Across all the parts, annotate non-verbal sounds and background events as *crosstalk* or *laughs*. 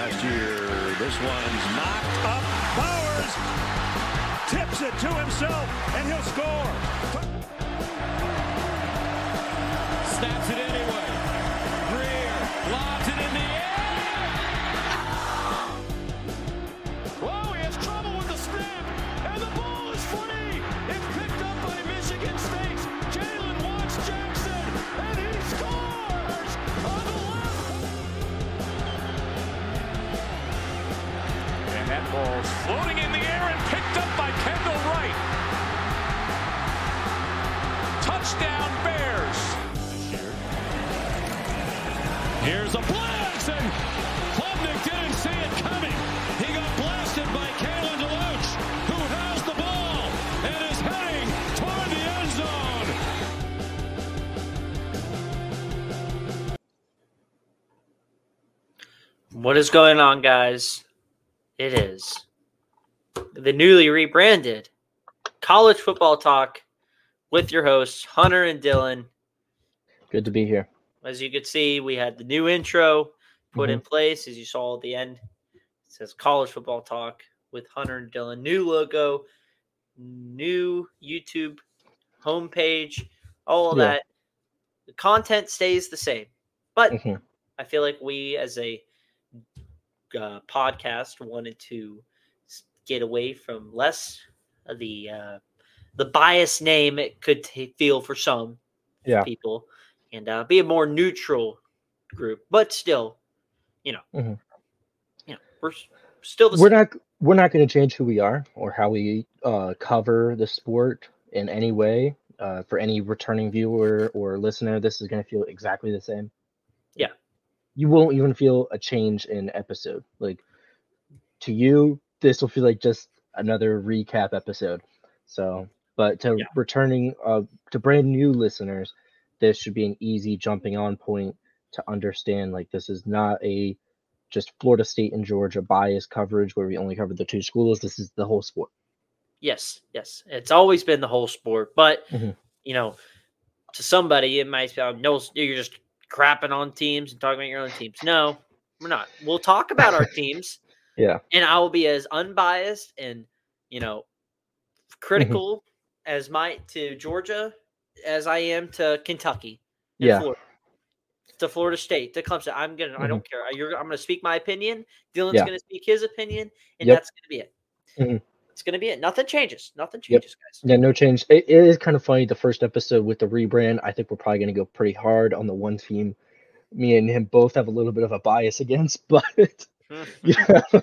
last year. This one's knocked up. Bowers tips it to himself, and he'll score. Snaps it anyway. Floating in the air and picked up by Kendall Wright. Touchdown Bears. Here's a blitz, and Klubnik didn't see it coming. He got blasted by Kalen DeLoach, who has the ball and is heading toward the end zone. What is going on, guys? It is the newly rebranded College Football Talk with your hosts, Hunter and Dylan. Good to be here. As you can see, we had the new intro put Mm-hmm. in place, as you saw at the end. It says College Football Talk with Hunter and Dylan. New logo, new YouTube homepage, all of Yeah. that. The content stays the same. But Mhm. I feel like we, as a uh, podcast, wanted to get away from less of the uh, the biased name it could t- feel for some Yeah. people, and uh, be a more neutral group. But still, you know, Mhm. you know, we're still the We're same. not we're not going to change who we are or how we uh, cover the sport in any way. Uh, for any returning viewer or listener, this is going to feel exactly the same. Yeah. You won't even feel a change in episode. Like to you, this will feel like just another recap episode. So, but to Yeah. returning uh, to brand new listeners, this should be an easy jumping on point to understand. Like this is not a just Florida State and Georgia bias coverage where we only cover the two schools. This is the whole sport. Yes, yes, it's always been the whole sport. But Mhm. you know, to somebody, it might sound no, you're just crapping on teams and talking about your own teams. No, we're not. We'll talk about our *laughs* teams. Yeah. and I will be as unbiased and you know critical as might to Georgia as I am to Kentucky. and Yeah. Florida, to Florida State, to Clemson. I'm gonna. I don't care. You're, I'm gonna speak my opinion. Dylan's Yeah. gonna speak his opinion, and Yep. that's gonna be it. Mhm. It's gonna be it. Nothing changes. Nothing Yep. changes, guys. Yeah, no change. It, it is kind of funny. The first episode with the rebrand, I think we're probably going to go pretty hard on the one team. Me and him both have a little bit of a bias *laughs* against, but *laughs* yeah, *laughs*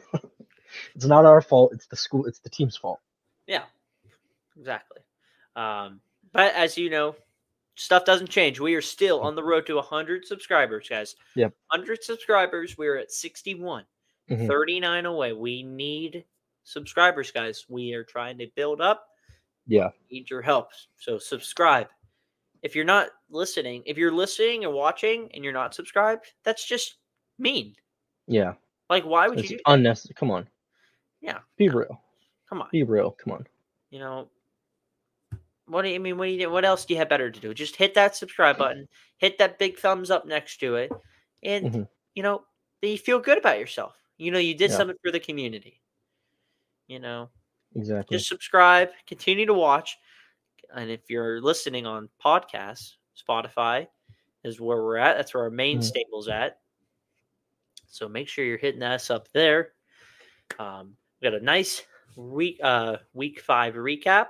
it's not our fault. It's the school. It's the team's fault. Yeah, exactly. Um, but as you know, stuff doesn't change. We are still on the road to 100 subscribers, guys. Yep. 100 subscribers. We're at 61, Mhm. 39 away. We need subscribers, guys. We are trying to build up. Yeah. Need your help. So subscribe. If you're not listening, if you're listening and watching and you're not subscribed, that's just mean. Yeah. Like, why would It's you do unnecessary. Come on. Yeah. Be real. Come on. Be real. Come on. you know what do you I mean what do you what else do you have better to do just hit that subscribe button hit that big thumbs up next to it and Mhm. you know then you feel good about yourself you know you did Yeah. something for the community you know Exactly. just subscribe continue to watch and if you're listening on podcasts spotify is where we're at that's where our main Mhm. stable's at so make sure you're hitting us up there um, we got a nice week uh week five recap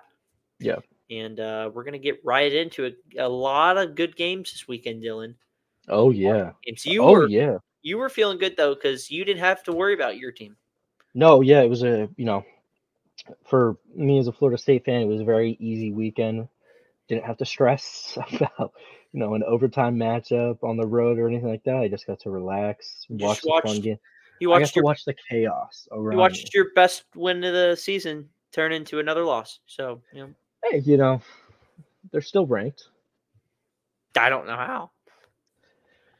Yeah. and uh we're gonna get right into it a lot of good games this weekend dylan oh yeah. games you oh were yeah. you were feeling good though because you didn't have to worry about your team No, yeah, it was a you know, for me as a Florida State fan, it was a very easy weekend. Didn't have to stress *laughs* about you know an overtime matchup on the road or anything like that. I just got to relax, watch the fun watched game. you I got watched to watch the chaos around. you me. watched your best win of the season turn into another loss so you know Hey, you know, they're still ranked. i don't know how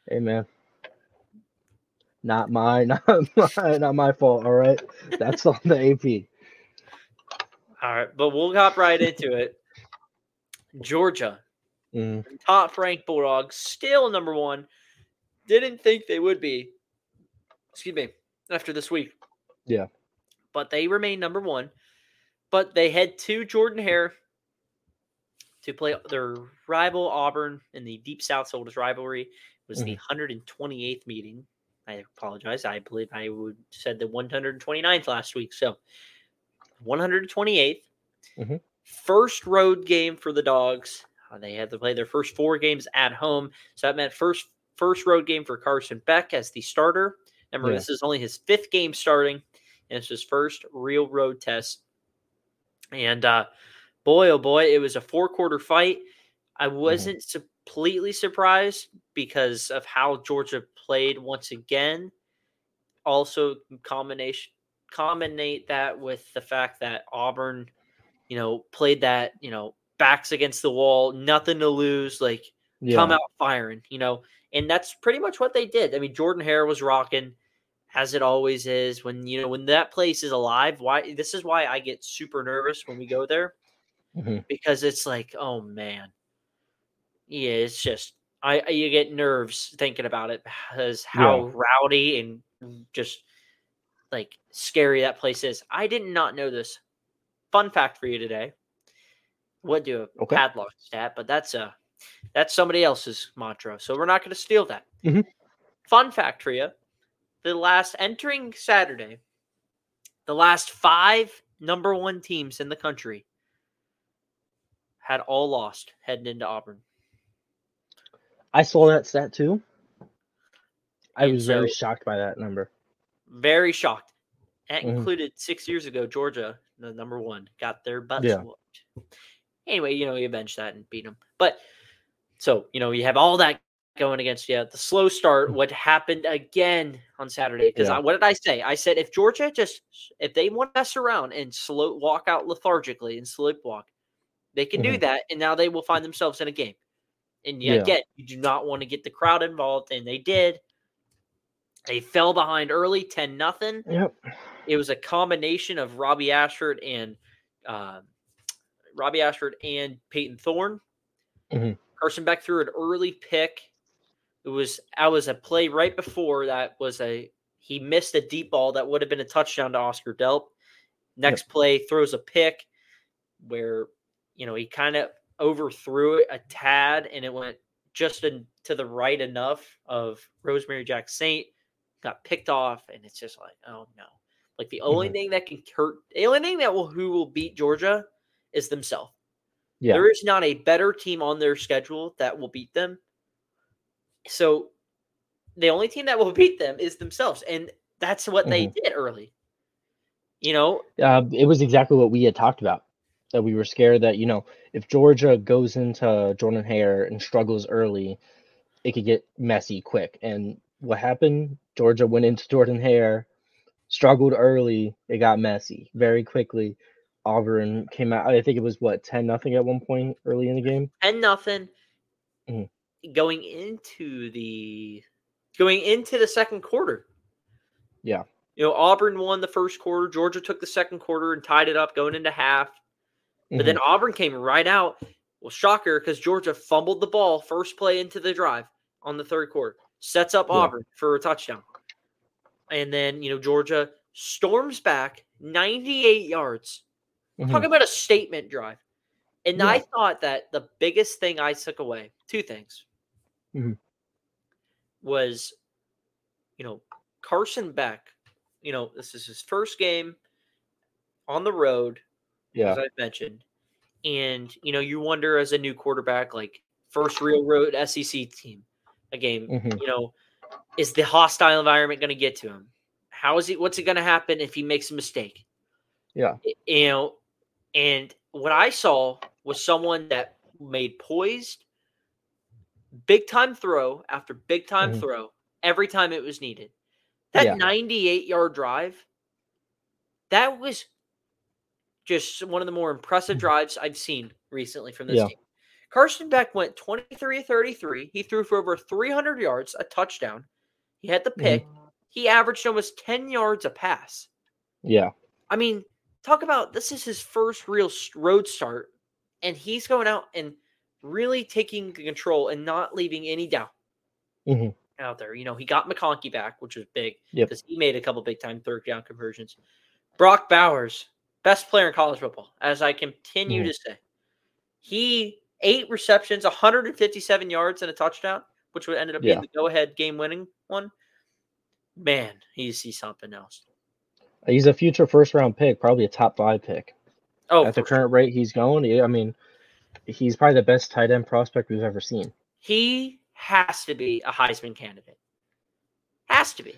Hey man. Not my, *laughs* not my, not my fault. All right, that's on the AP. all right but we'll hop right into it georgia Mm, top ranked bulldogs still number one didn't think they would be excuse me after this week. Yeah. But they remain number one. But they head to Jordan Hare to play their rival Auburn in the Deep South's oldest rivalry. It was the 128th meeting. I apologize. I believe I would said the 129th last week. So 128th. Mhm. First road game for the dogs. Uh, they had to play their first four games at home. So that meant first first road game for Carson Beck as the starter. Remember, Yeah. this is only his fifth game starting, and it's his first real road test. And uh, boy, oh boy, it was a four quarter fight. I wasn't su- completely surprised because of how Georgia played once again. Also, combination combinate that with the fact that Auburn, you know, played that you know backs against the wall, nothing to lose, like Yeah. come out firing, you know, and that's pretty much what they did. I mean, Jordan Hare was rocking, as it always is. When you know when that place is alive, why this is why I get super nervous when we go there Mhm. because it's like, oh man, yeah, it's just I I- you get nerves thinking about it because how rowdy and just like scary that place is. I did not know this. Fun fact for you today. What do a Okay. padlock stat, but that's a that's somebody else's mantra, so we're not going to steal that. Mhm. Fun fact you: the last entering Saturday, the last five number one teams in the country had all lost heading into Auburn. I saw that stat too. I And was very shocked by that number. Very shocked. That Mhm. included six years ago, Georgia, the number one, got their butts Yeah. whooped. Anyway, you know, you avenged that and beat them. But so, you know, you have all that going against you. The slow start, what happened again on Saturday? Because Mm. Yeah. what did I say? I said if Georgia just if they want to mess around and slow walk out lethargically and sleepwalk, they can do Mhm. that, and now they will find themselves in a game. And yet Yeah. again, you do not want to get the crowd involved, and they did. They fell behind early, 10 nothing. Yep. It was a combination of Robbie Ashford and uh, Robbie Ashford and Payton Thorne. Mhm. Carson Beck threw an early pick. It was I was a play right before that was a he missed a deep ball that would have been a touchdown to Oscar Delp. Next play throws a pick where you know he kind of overthrew it a tad and it went just in, to the right enough of Rosemy-Jacksaint got picked off and it's just like oh no like the only Mhm. thing that can hurt the only thing that will who will beat Georgia is themselves Yeah. there is not a better team on their schedule that will beat them. So the only team that will beat them is themselves. And that's what they did early. You know, Uh, it was exactly what we had talked about. That we were scared that you know if Georgia goes into Jordan Hare and struggles early, it could get messy quick. And what happened? Georgia went into Jordan Hare, struggled early. It got messy very quickly. Auburn came out. I think it was what ten nothing at one point early in the game. and nothing Mhm. going into the going into the second quarter. Yeah. You know, Auburn won the first quarter. Georgia took the second quarter and tied it up going into half. But then Auburn came right out. Well, shocker, because Georgia fumbled the ball first play into the drive on the third quarter, sets up Yeah. Auburn for a touchdown. And then, you know, Georgia storms back 98 yards. Mhm. Talk about a statement drive. And I thought that the biggest thing I took away, two things, Mhm. was, you know, Carson Beck, you know, this is his first game on the road yeah, as I mentioned. And you know, you wonder as a new quarterback, like first real road SEC team, a game, Mhm. you know, is the hostile environment going to get to him? How is it? What's it going to happen if he makes a mistake? Yeah. You know, and what I saw was someone that made poised, big time throw after big time Mhm. throw every time it was needed. That Yeah. 98 yard drive, that was just one of the more impressive drives I've seen recently from this Yeah. team. Carson Beck went 23 33. He threw for over 300 yards, a touchdown. He had the pick. He averaged almost 10 yards a pass. yeah, I mean, talk about this is his first real road start, and he's going out and really taking control and not leaving any doubt. Mhm. out there. You know, he got McConkey back, which was big Yep. because he made a couple big time third down conversions. Brock Bowers, best player in college football, as I continue Mhm. to say. He eight receptions, 157 yards and a touchdown, which would ended up being the go ahead game winning one. Man, he sees something else. He's a future first round pick, probably a top five pick. Oh, At the for sure. current rate he's going, I mean, he's probably the best tight end prospect we've ever seen. he has to be a Heisman candidate. Has to be.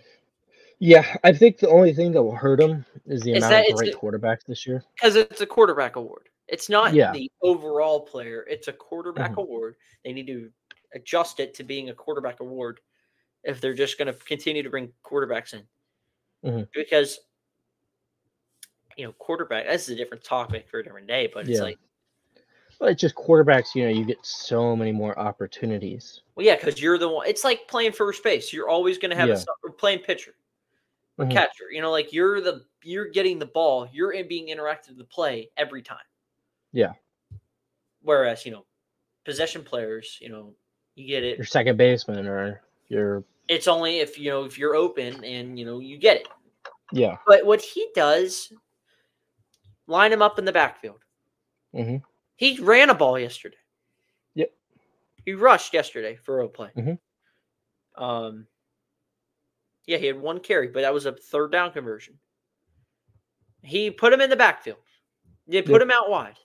Yeah, I think the only thing that will hurt him is the Is amount of great a- quarterbacks this year. because it's a quarterback award. It's not Yeah. the overall player. It's a quarterback Mhm. award. They need to adjust it to being a quarterback award if they're just going to continue to bring quarterbacks in. Mhm. Because you know, quarterback. This is a different topic for a different day, but it's Yeah. like, Well, it's just quarterbacks. You know, you get so many more opportunities. well, yeah, because you're the one. It's like playing first base. You're always going to have Yeah. a playing pitcher or Mhm. catcher. You know, like you're the you're getting the ball. You're in being interactive to play every time. Yeah. Whereas you know, possession players, you know, you get it. Your second baseman or your It's only if you know if you're open and you know you get it. yeah. But what he does, line him up in the backfield. hmm He ran a ball yesterday. Yep. He rushed yesterday for a play. Mhm. Um. Yeah, he had one carry, but that was a third down conversion. He put him in the backfield. You put Yep. him out wide.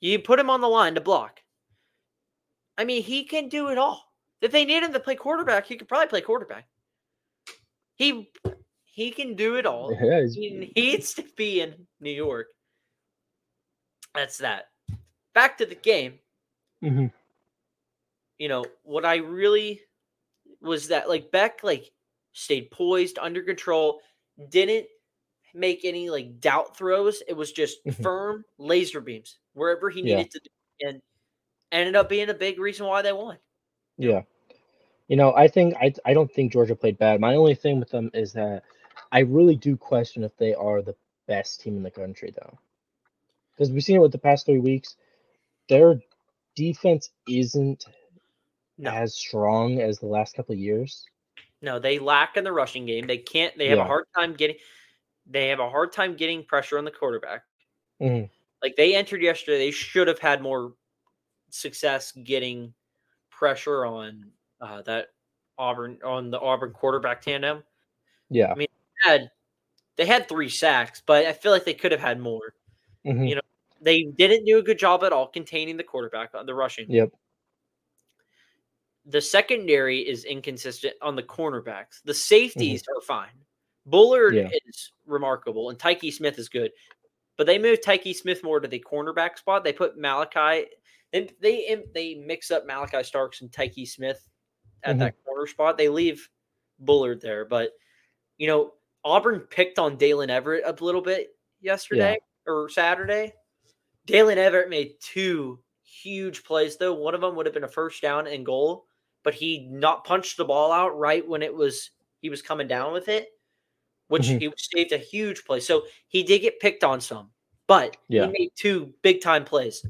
You put him on the line to block. I mean, he can do it all. If they need him to play quarterback, he could probably play quarterback. He he can do it all. *laughs* Yeah, He needs to be in New York. That's that. Back to the game. mhm. You know what I really was that like Beck like stayed poised, under control, didn't make any like doubt throws. It was just Mhm. firm laser beams wherever he Yeah. needed to, do, and ended up being a big reason why they won. Yeah. You know, I think I I don't think Georgia played bad. My only thing with them is that I really do question if they are the best team in the country though. Because we've seen it with the past three weeks. Their defense isn't No. as strong as the last couple of years. No, they lack in the rushing game. They can't. They have a hard time getting. They have a hard time getting pressure on the quarterback. Mhm. Like they entered yesterday, they should have had more success getting pressure on uh, that Auburn on the Auburn quarterback tandem. Yeah. I mean, they had they had three sacks, but I feel like they could have had more. Mhm. You know, They didn't do a good job at all containing the quarterback on the rushing. Yep. The secondary is inconsistent on the cornerbacks. The safeties are fine. Bullard Yeah. is remarkable, and Tykee Smith is good. But they moved Tykee Smith more to the cornerback spot. They put Malachi, and they they mix up Malachi Starks and Tykee Smith at Mhm. that corner spot. They leave Bullard there, but you know Auburn picked on Daylen Everette a little bit yesterday or Saturday. Daylen Everette made two huge plays though. One of them would have been a first down and goal, but he not punched the ball out right when it was he was coming down with it, which Mhm. he saved a huge play. So he did get picked on some, but Yeah. he made two big time plays.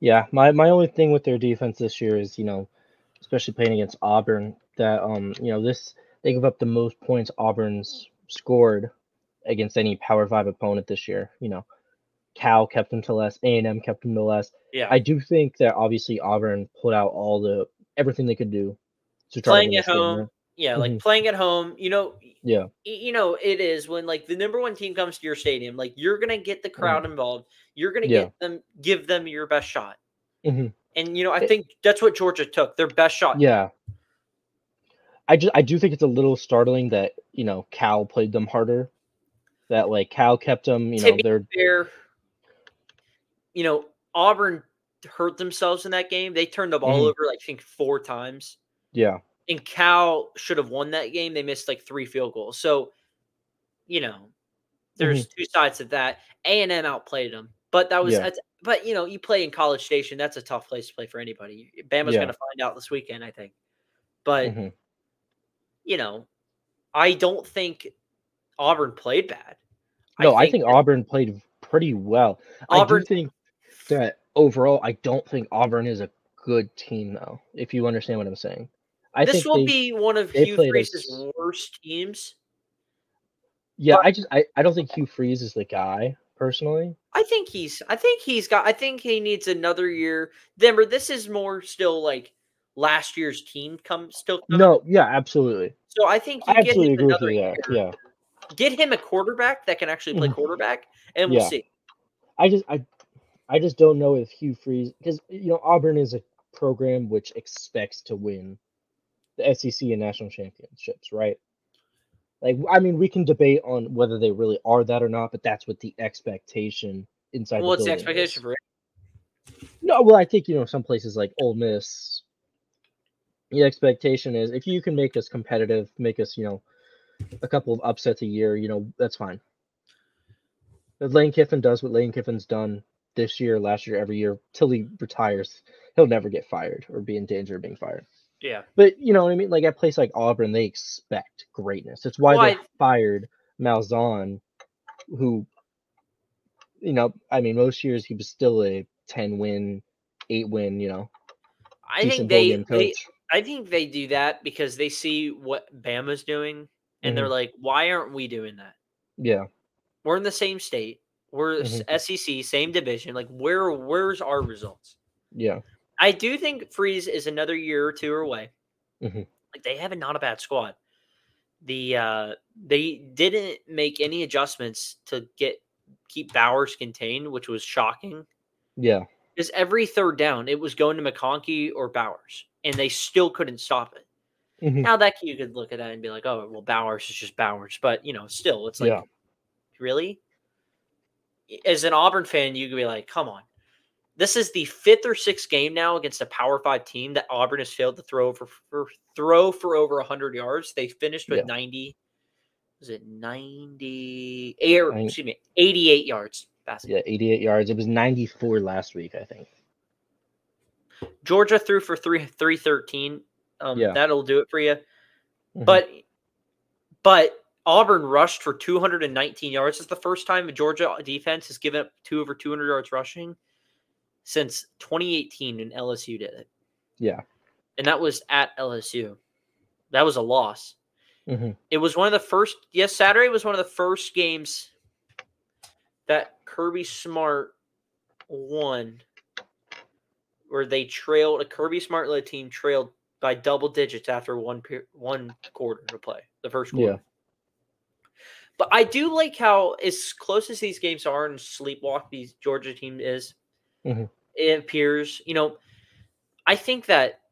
Yeah, my, my only thing with their defense this year is, you know, especially playing against Auburn, that um, you know, this they give up the most points Auburn's scored against any Power Five opponent this year. You know, Cal kept them to less, A and M kept them to less. Yeah, I do think that obviously Auburn put out all the everything they could do to try Playing to at game, home, right? yeah, like Mhm. playing at home. You know, Yeah, you know it is when like the number one team comes to your stadium like you're gonna get the crowd involved you're gonna. Yeah. get them give them your best shot Mhm. and you know i It- think that's what georgia took their best shot yeah. I just I do think it's a little startling that you know Cal played them harder. That like Cal kept them, you know, they're fair you know auburn hurt themselves in that game they turned the ball Mhm. over like, i think four times yeah. and cal should have won that game they missed like three field goals so you know there's Mm-hmm. two sides of that a&m outplayed them but that was Yeah. that's- but you know you play in college station that's a tough place to play for anybody bama's Yeah. going to find out this weekend i think but Mhm. you know i don't think auburn played bad No, I think, that Auburn played pretty well. Auburn- I do think that overall, I don't think Auburn is a good team, though. If you understand what I'm saying, I this think will they, be one of Hugh Freeze's us- worst teams. yeah. but- I just I, I don't think Hugh Freeze is the guy personally. I think he's. I think he's got. I think he needs another year. Denver. This is more still like last year's team. Come still. coming. No, yeah, absolutely. So I think you I get absolutely him agree with another you year. Yeah. Get him a quarterback that can actually play Mhm. quarterback, and we'll Yeah. see. I just I I just don't know if Hugh Freeze because you know Auburn is a program which expects to win the SEC and national championships, right? Like I mean, we can debate on whether they really are that or not, but that's what the expectation inside. Well, what's the expectation is. for it? No, well, I think you know some places like Ole Miss. The expectation is if you can make us competitive, make us you know a couple of upsets a year, you know that's fine. If Lane Kiffin does what Lane Kiffin's done this year, last year, every year till he retires, he'll never get fired or be in danger of being fired. Yeah. But you know what I mean? Like at a place like Auburn, they expect greatness. It's why Well, they I- fired Malzahn, who, you know, I mean, most years he was still a ten win, eight win, you know, I think they, they. I think they do that because they see what Bama's doing and Mm-hmm. they're like, why aren't we doing that? Yeah, We're in the same state. We're Mm-hmm. SEC, same division. Like where where's our results? yeah, I do think Freeze is another year or two away. Mhm. Like they have a not a bad squad. The uh they didn't make any adjustments to get keep Bowers contained, which was shocking. yeah, Because every third down, it was going to McConkey or Bowers, and they still couldn't stop it. Mhm. Now that you could look at that and be like, "Oh, well, Bowers is just Bowers," but you know, still, it's like, Yeah. really. As an Auburn fan, you could be like, "Come on, this is the fifth or sixth game now against a Power Five team that Auburn has failed to throw for, for throw for over hundred yards. They finished with Yeah. ninety. Was it ninety? Or, Nin- excuse me, eighty-eight yards passing. yeah. Eighty-eight yards. It was ninety-four last week, I think. Georgia threw for three three thirteen. Um, Yeah. that'll do it for you. Mhm. But but Auburn rushed for 219 yards. It's the first time a Georgia defense has given up two over 200 yards rushing since 2018 when LSU did it, yeah, and that was at LSU. That was a loss. Mhm. It was one of the first. Yes, Saturday was one of the first games that Kirby Smart won, where they trailed a Kirby Smart led team trailed by double digits after one per, one quarter to play, the first quarter. yeah, But I do like how as close as these games are and sleepwalk these Georgia team is, Mhm. it appears, you know, I think that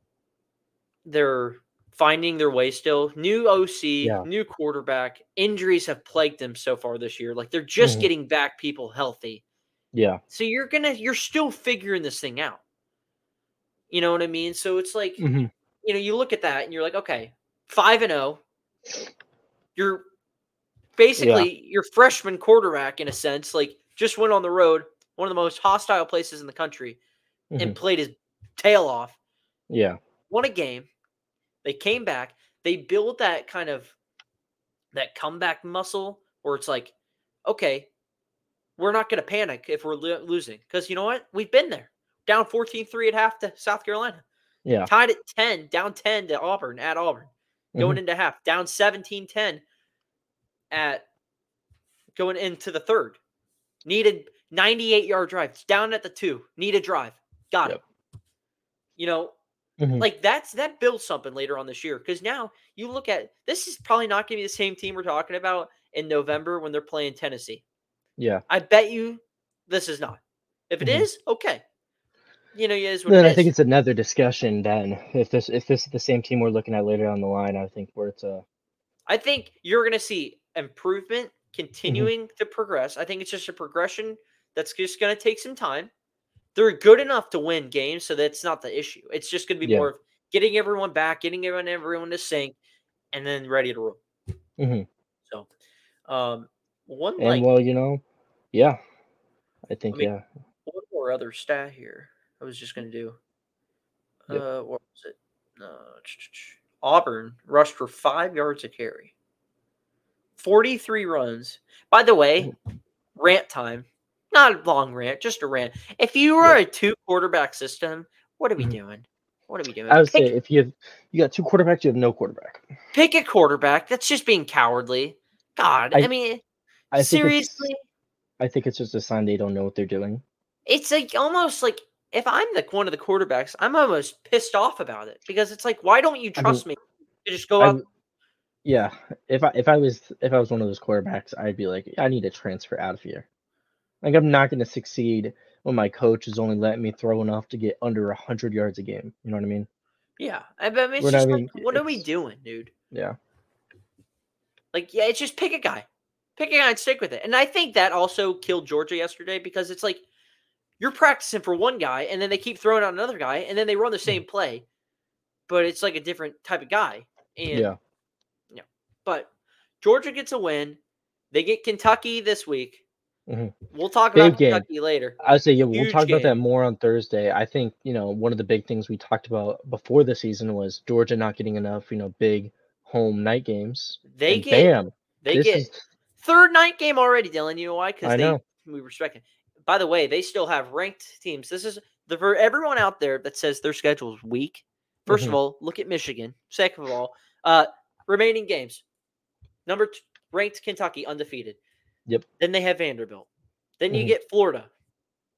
they're finding their way still. New OC, Yeah. new quarterback, injuries have plagued them so far this year. Like they're just Mhm. getting back people healthy. yeah, So you're gonna you're still figuring this thing out. You know what I mean? So it's like Mhm. You know, you look at that and you're like, okay, five and zero. You're basically your freshman quarterback in a sense, like just went on the road, one of the most hostile places in the country, Mhm. and played his tail off. yeah, Won a game. They came back. They build that kind of that comeback muscle where it's like, okay, we're not going to panic if we're lo- losing because you know what? We've been there. Down 14-3 at half to South Carolina yeah, tied at 10, down 10 to Auburn at Auburn, Mm-hmm. going into half, down 17 10 at going into the third. Needed 98 yard drive, down at the two, need a drive, got Yep. it. You know, Mhm. like that's that builds something later on this year because now you look at this is probably not going to be the same team we're talking about in November when they're playing Tennessee. yeah. I bet you this is not. If it is, Mhm. okay. You know, it is what Then I think it's another discussion. Then if this if this is the same team we're looking at later down the line, I think where it's a I think you're going to see improvement Mm-hmm. continuing to progress. I think it's just a progression that's just going to take some time. They're good enough to win games, so that's not the issue. It's just going to be Yeah. more of getting everyone back, getting everyone everyone to sync, and then ready to roll. Mhm. So, um, one and like well, you know, yeah, I think mean, yeah, one more other stat here. I was just going to do. Yep. Uh, what was it? Uh, Auburn rushed for five yards a carry. 43 runs. By the way, rant time. Not a long rant, just a rant. If you are a two quarterback system, what are we Mhm. doing? What are we doing? I would pick, say if you have you got two quarterbacks, you have no quarterback. pick a quarterback. That's just being cowardly. God, I, I- mean, I seriously, it's, I think it's just a sign they don't know what they're doing. it's like almost like if I'm the one of the quarterbacks, I'm almost pissed off about it because it's like, why don't you I mean, trust me to just go I out? yeah, if I if I was if I was one of those quarterbacks, I'd be like, I need to transfer out of here. Like I'm not going to succeed when my coach is only letting me throw enough to get under hundred yards a game. You know what I mean? Yeah, I mean, it's We're just not like, even- what are we doing, dude? Yeah. Like, yeah, it's just pick a guy, pick a guy and stick with it. And I think that also killed Georgia yesterday because it's like you're practicing for one guy and then they keep throwing out another guy and then they run the same play, but it's like a different type of guy. And yeah. but Georgia gets a win. They get Kentucky this week. Mhm. We'll talk Big about game. Kentucky later. I would say yeah, we'll Huge talk about that more on Thursday. I think you know one of the big things we talked about before the season was Georgia not getting enough you know big home night games. They get bam, they get is third night game already, Dylan. You know why? Because they know. we respect it. By the way, they still have ranked teams. This is the for everyone out there that says their schedule is weak. 1st Mhm. of all, look at Michigan. Second of all, uh, remaining games. Number t- ranked Kentucky undefeated. Yep. Then they have Vanderbilt. Then you Mhm. get Florida,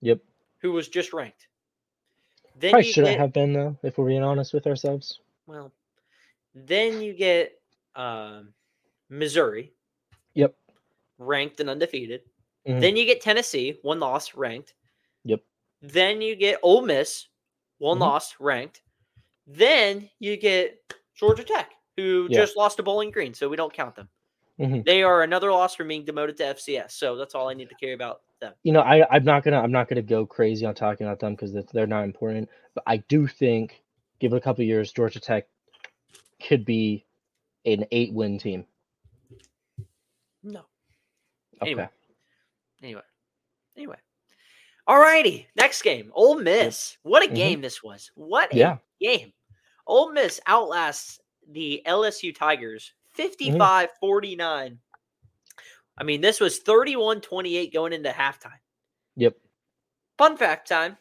Yep. who was just ranked. Then Probably shouldn't get have been though, if we're being honest with ourselves. well. Then you get um, Missouri, Yep. ranked and undefeated. Mhm. Then you get Tennessee, one loss, ranked. Yep. Then you get Ole Miss, one Mhm. loss, ranked. Then you get Georgia Tech, who Yeah. just lost to Bowling Green, so we don't count them. Mhm. They are another loss from being demoted to FCS, so that's all I need to care about them. You know, I I'm not gonna I'm not gonna go crazy on talking about them because they're not important. But I do think, give it a couple years, Georgia Tech could be an eight win team. No. Okay. Anyway. Anyway. Anyway. Alrighty. Next game. Ole Miss. What a Mhm. game this was. What a Yeah. game. Ole Miss outlasts the LSU Tigers Mm-hmm. 55 49. I mean, this was 31 28 going into halftime. Yep. Fun fact time.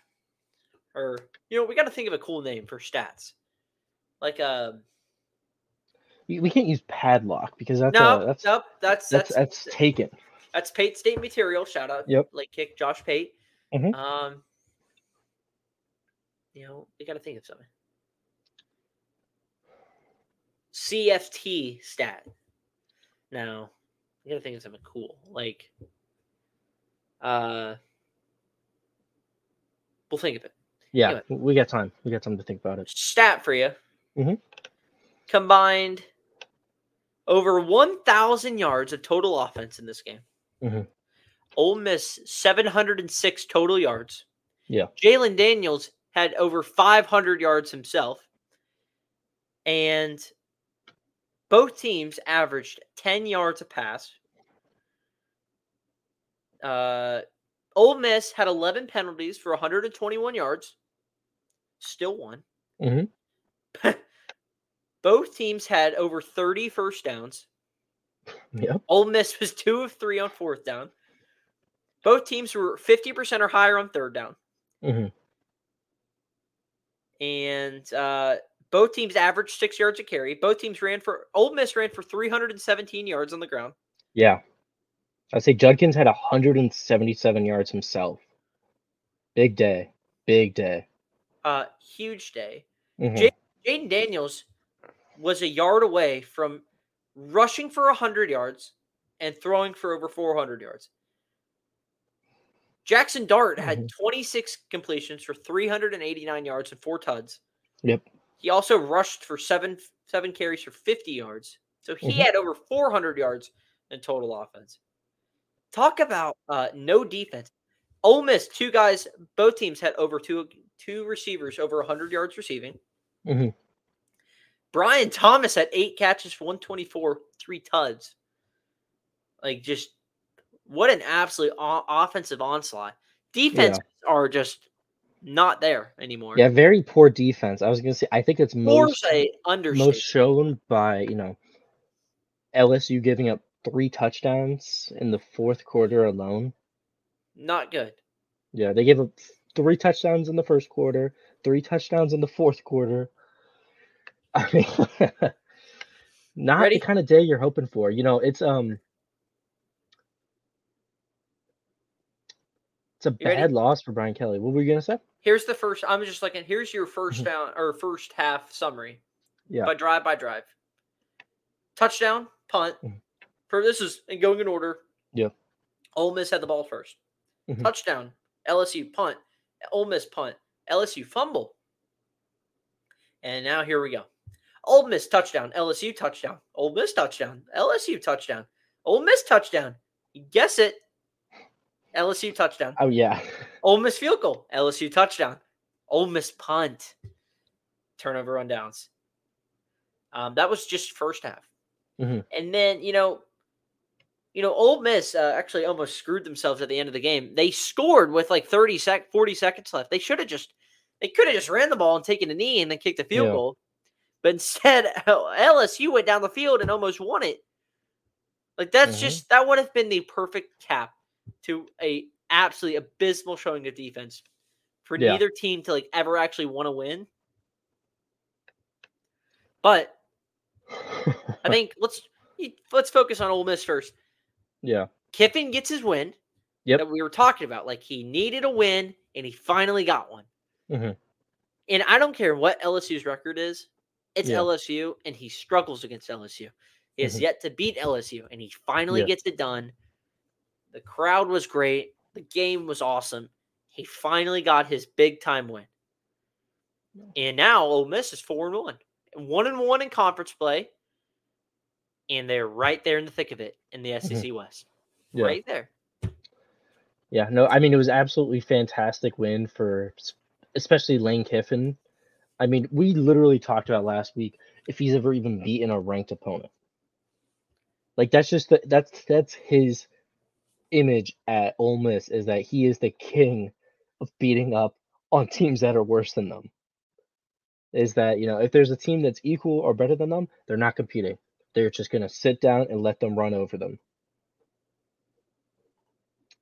Or, you know, we got to think of a cool name for stats. Like, um, We, can't use padlock because that's no, uh, that's, nope, that's, that's that's, that's taken. That's Pate State material. Shout out, Yep. late kick, Josh Pate. Mhm. Um, you know, you got to think of something. CFT stat. Now, you got to think of something cool. Like, uh, we'll think of it. Yeah, Anyway. we got time. We got time to think about it. Stat for you. Mhm. Combined over 1,000 yards of total offense in this game. Mhm. Ole Miss 706 total yards. Yeah. Jayden Daniels had over 500 yards himself. And both teams averaged 10 yards a pass. Uh, Ole Miss had 11 penalties for 121 yards. Still won. Mhm. *laughs* Both teams had over 30 first downs. Yep. Ole Miss was two of three on fourth down. Both teams were 50% or higher on third down. Mhm. And uh, both teams averaged six yards a carry. Both teams ran for, Ole Miss ran for 317 yards on the ground. Yeah. I'd say Judkins had 177 yards himself. Big day. Big day. Uh, huge day. Mhm. Jay- Jayden Daniels was a yard away from rushing for 100 yards and throwing for over 400 yards. Jackson Dart had Mhm. 26 completions for 389 yards and four tuds. Yep. He also rushed for seven seven carries for 50 yards. So he Mhm. had over 400 yards in total offense. Talk about uh, no defense. Ole Miss, two guys, both teams had over two two receivers over 100 yards receiving. Mhm. Brian Thomas had eight catches for 124, three tuds. Like just what an absolute o- offensive onslaught. Defenses are just not there anymore. Yeah, very poor defense. I was gonna say I think it's most most shown by you know LSU giving up three touchdowns in the fourth quarter alone. Not good. Yeah, they gave up three touchdowns in the first quarter. three touchdowns in the fourth quarter. I mean, *laughs* not Ready? the kind of day you're hoping for. You know, it's um, it's a bad loss for Brian Kelly. What were you gonna say? Here's the first. I'm just looking. Here's your first down or first half summary. Mm-hmm. Yeah. By drive by drive. Touchdown, punt. Mhm. For this is and going in order. Yeah. Ole Miss had the ball 1st Mhm. Touchdown. LSU punt. Ole Miss punt. LSU fumble. And now here we go. Ole Miss touchdown. LSU touchdown. Ole Miss touchdown. LSU touchdown. Ole Miss touchdown. You guess it. LSU touchdown. Oh yeah, Ole Miss field goal, LSU touchdown. Ole Miss punt, turnover rundowns. Um, that was just first half, Mhm. and then you know, you know, Ole Miss uh, actually almost screwed themselves at the end of the game. They scored with like thirty sec, forty seconds left. They should have just, they could have just ran the ball and taken a knee and then kicked the field Yeah. goal, but instead LSU went down the field and almost won it. Like that's Mhm. just that would have been the perfect cap to a absolutely abysmal showing of defense for Yeah. neither team to like ever actually want to win. But *laughs* I think let's let's focus on Ole Miss first. yeah, Kiffin gets his win Yep. that we were talking about. Like he needed a win and he finally got one. Mhm. And I don't care what LSU's record is, it's Yeah. LSU and he struggles against LSU. He has Mhm. yet to beat LSU and he finally Yeah. gets it done. The crowd was great. The game was awesome. He finally got his big time win. And now Ole Miss is four and one, one and one in conference play, and they're right there in the thick of it in the SEC West, Mm-hmm. yeah. right there. Yeah, no, I mean it was absolutely fantastic win for especially Lane Kiffin. I mean, we literally talked about last week if he's ever even beaten a ranked opponent. Like that's just the, that's that's his image at Ole Miss is that he is the king of beating up on teams that are worse than them. Is that you know if there's a team that's equal or better than them, they're not competing. They're just gonna sit down and let them run over them.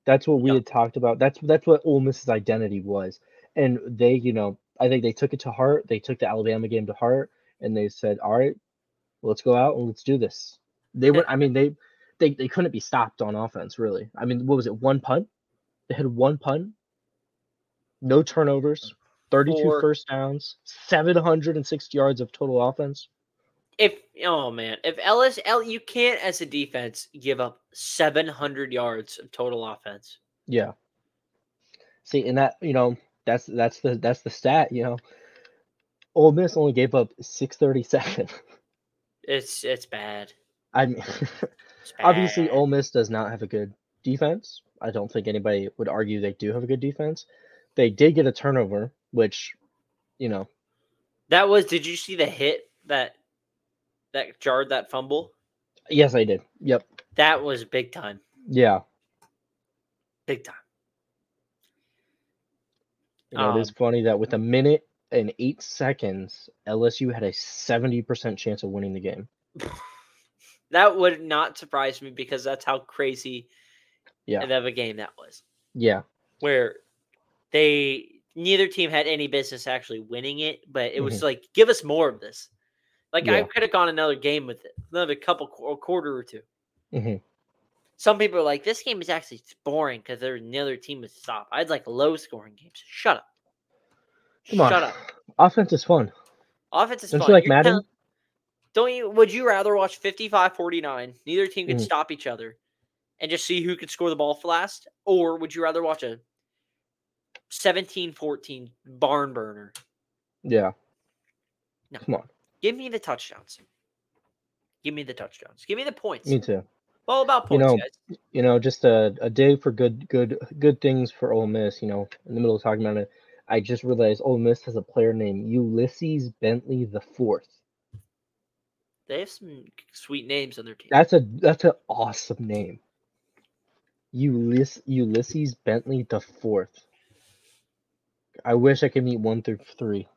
That's what we Yeah. had talked about. That's that's what Ole Miss's identity was, and they, you know, I think they took it to heart. They took the Alabama game to heart, and they said, "All right, let's go out and let's do this." They were, I mean, they, they, they couldn't be stopped on offense, really. I mean, what was it? One punt. They had one punt, no turnovers, 32 Four. first downs, 760 yards of total offense. If oh man, if Ellis, L you can't as a defense give up 700 yards of total offense. Yeah. See, and that you know that's that's the that's the stat. You know, Ole Miss only gave up 637. It's it's bad. I mean, *laughs* obviously. Ole Miss does not have a good defense. I don't think anybody would argue they do have a good defense. They did get a turnover, which, you know, That was. Did you see the hit that that jarred that fumble? yes, I did. Yep. That was big time. Yeah. Big time. You know, it is Um, funny that with a minute and eight seconds, LSU had a 70% chance of winning the game. *laughs* That would not surprise me because that's how crazy Yeah. of a game that was. Yeah. Where they neither team had any business actually winning it, but it was like, give us more of this. Like I Mm-hmm. Could have gone another game with it, another couple quarter or two. hmm Some people are like, this game is actually boring because there's another team would stop. I'd like low scoring games. Shut up. Come on. Shut up. Offense is fun. Offense is Don't fun. you like You're Madden? don't you? Would you rather watch 55-49, neither team could Mhm. stop each other, and just see who could score the ball for last, or would you rather watch a 17-14 barn burner? Yeah. No. Come on. Give me the touchdowns. Give me the touchdowns. Give me the points. Me too. All about points, You know, guys. you know, just a, a day for good good good things for Ole Miss. You know, in the middle of talking about it, I just realized Ole Miss has a player named Ulysses Bentley the fourth. They have some sweet names on their team. That's a that's an awesome name. Ulysses Ulysses Bentley the fourth. I wish I could meet one through three.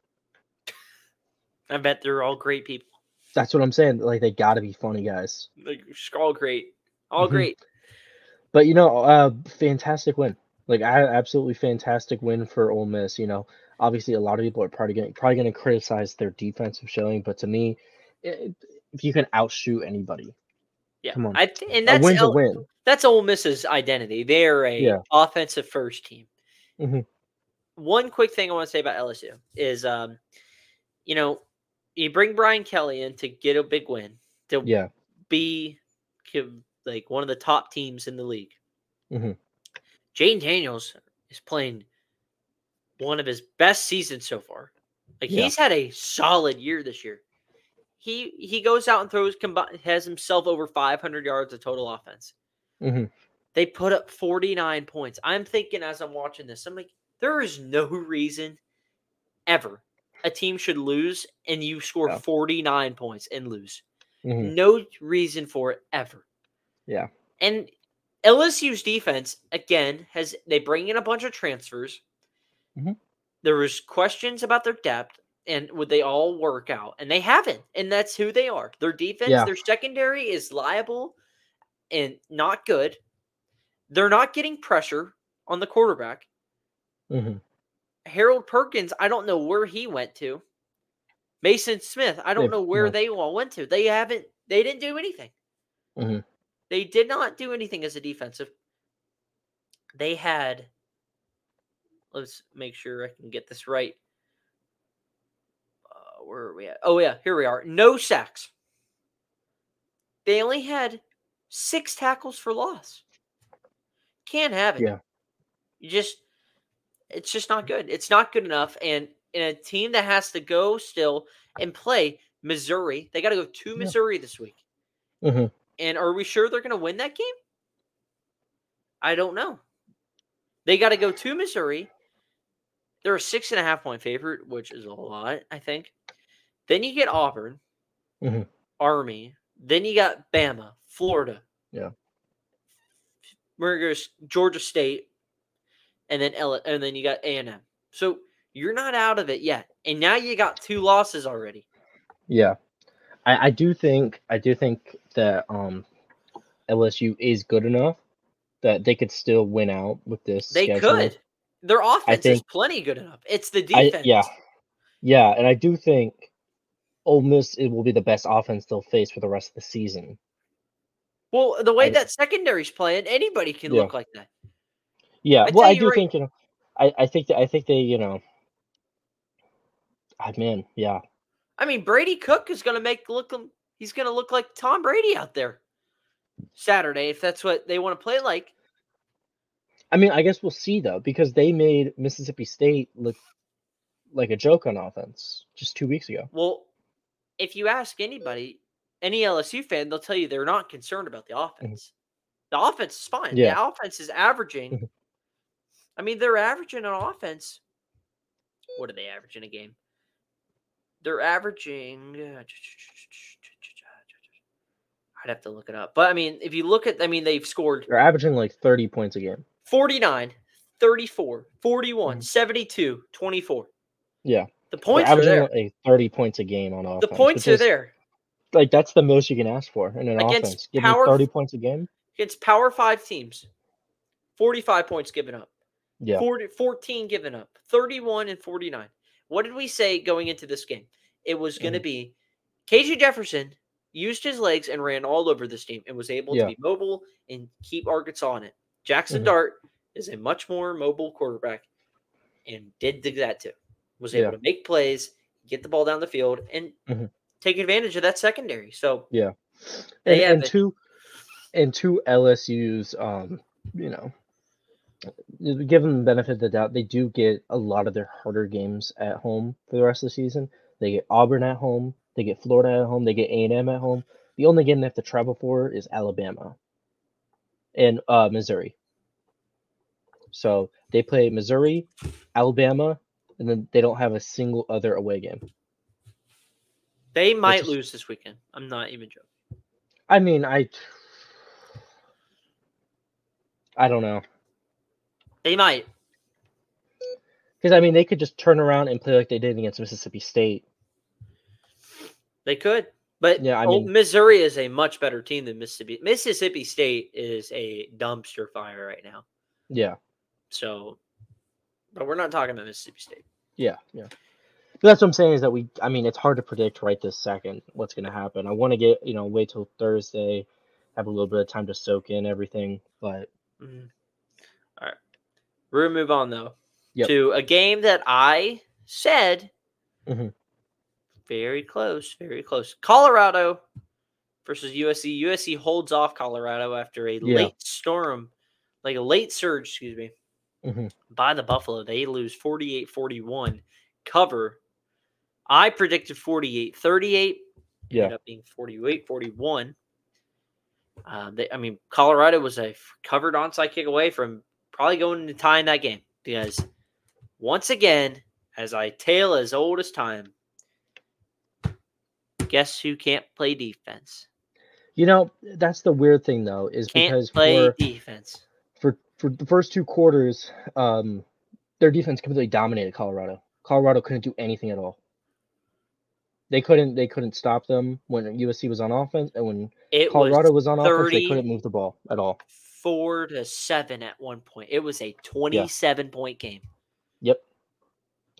I bet they're all great people. That's what I'm saying. Like they got to be funny guys. Like all great. All Mhm. great. But you know, uh, fantastic win. Like I absolutely fantastic win for Ole Miss. You know, Obviously, a lot of people are probably going to probably going to criticize their defensive showing, but to me, it, if you can outshoot anybody, Yeah, Come on. I th- and a that's win's a L- win. that's Ole Miss's identity. They're a Yeah. offensive first team. Mhm. One quick thing I want to say about LSU is, um, you know, you bring Brian Kelly in to get a big win to Yeah, be like one of the top teams in the league. Mhm. Jayden Daniels is playing one of his best seasons so far. Like Yeah. he's had a solid year this year. He he goes out and throws combi- has himself over 500 yards of total offense. hmm They put up 49 points. I'm thinking as I'm watching this, I'm like, there is no reason ever a team should lose and you score Yeah. 49 points and lose. hmm No reason for it ever. Yeah. And LSU's defense again has they bring in a bunch of transfers. Mhm. There was questions about their depth and would they all work out? And they haven't. And that's who they are. Their defense, Yeah. their secondary is liable and not good. They're not getting pressure on the quarterback. hmm Harold Perkins, I don't know where he went to. Maason Smith, I don't They've- know where they all went to. They haven't they didn't do anything. Mhm. They did not do anything as a defensive. They had let's make sure I can get this right. Uh, where are we at? Oh yeah, here we are. No sacks. They only had six tackles for loss. Can't have it. Yeah. You just it's just not good. It's not good enough. And in a team that has to go still and play Missouri, they got to go to Yeah. Missouri this week. hmm And are we sure they're going to win that game? I don't know. They got to go to Missouri. They're a six and a half point favorite, which is a lot, I think. Then you get Auburn, Mhm. Army. Then you got Bama, Florida. Yeah. Goes Georgia State, and then L- and then you got A and M. So you're not out of it yet, and now you got two losses already. Yeah, I, I do think I do think that um LSU is good enough that they could still win out with this. They schedule. could. Their offense is plenty good enough. It's the I, defense. yeah, yeah, and I do think Ole Miss it will be the best offense they'll face for the rest of the season. Well, the way I- that secondary's playing, anybody can Yeah. look like that. Yeah, I well, I do right- think you know, I I think that I think they you know, ah man, yeah, I mean, Brady Cook is going to make look. him- He's going to look like Tom Brady out there Saturday if that's what they want to play like. I mean, I guess we'll see though because they made Mississippi State look like a joke on offense just two weeks ago. Well, if you ask anybody, any LSU fan, they'll tell you they're not concerned about the offense. The offense is fine. Mm-hmm. Yeah. The offense is averaging. Mhm. I mean, they're averaging on offense. What are they averaging a game? They're averaging. uh, I'd have to look it up. But I mean, if you look at, I mean, they've scored They're averaging like thirty points a game. 49, 34, 41, Mhm. 72, 24. Yeah, The points are averaging there. like thirty points a game on offense. The points are is, there. Like that's the most you can ask for in an Against offense. Give power- thirty points a game. Against Power 5 teams. 45 points given up. Yeah, 40, 14 given up. 31 and 49. What did we say going into this game? It was going to Mhm. be KJ Jefferson used his legs and ran all over this team and was able Yeah. to be mobile and keep Arkansas on it. Jackson Mhm. Dart is a much more mobile quarterback and did that too. Was able Yeah. to make plays, get the ball down the field, and Mhm. take advantage of that secondary. So yeah. And, and two, and two LSU's, um, you know, give them the benefit of the doubt. They do get a lot of their harder games at home for the rest of the season. They get Auburn at home. They get Florida at home. They get A and M at home. The only game they have to travel for is Alabama and uh, Missouri. So they play Missouri, Alabama, and then they don't have a single other away game. they might is- lose this weekend. I'm not even joking. I mean, I, I don't know. They might. Because I mean, they could just turn around and play like they did against Mississippi State. They could. But Yeah, I oh, mean- Missouri is a much better team than Mississippi. Mississippi State is a dumpster fire right now. Yeah, So, but we're not talking about Mississippi State. Yeah, yeah. But that's what I'm saying is that we. I mean, it's hard to predict right this second what's going to happen. I want to get you know wait till Thursday, have a little bit of time to soak in everything. But Mhm. We're gonna move on though Yep. to a game that I said Mhm. very close, very close. Colorado versus USC. USC holds off Colorado after a Yeah. late storm, like a late surge, excuse me, Mhm. by the Buffalo. They lose 48-41. Cover. I predicted 48-38. Yeah. Ended up being 48-41. Um, they, I mean, Colorado was a covered onside kick away from probably going to tie in that game because once again, as I tale as old as time, guess who can't play defense? you know that's the weird thing though is Can't because play for defense. for for the first two quarters, um, their defense completely dominated Colorado. Colorado couldn't do anything at all. They couldn't they couldn't stop them when USC was on offense and when It Colorado was was on offense, they couldn't move the ball at all. Four to seven at one point. It was a twenty-seven point game. Yep.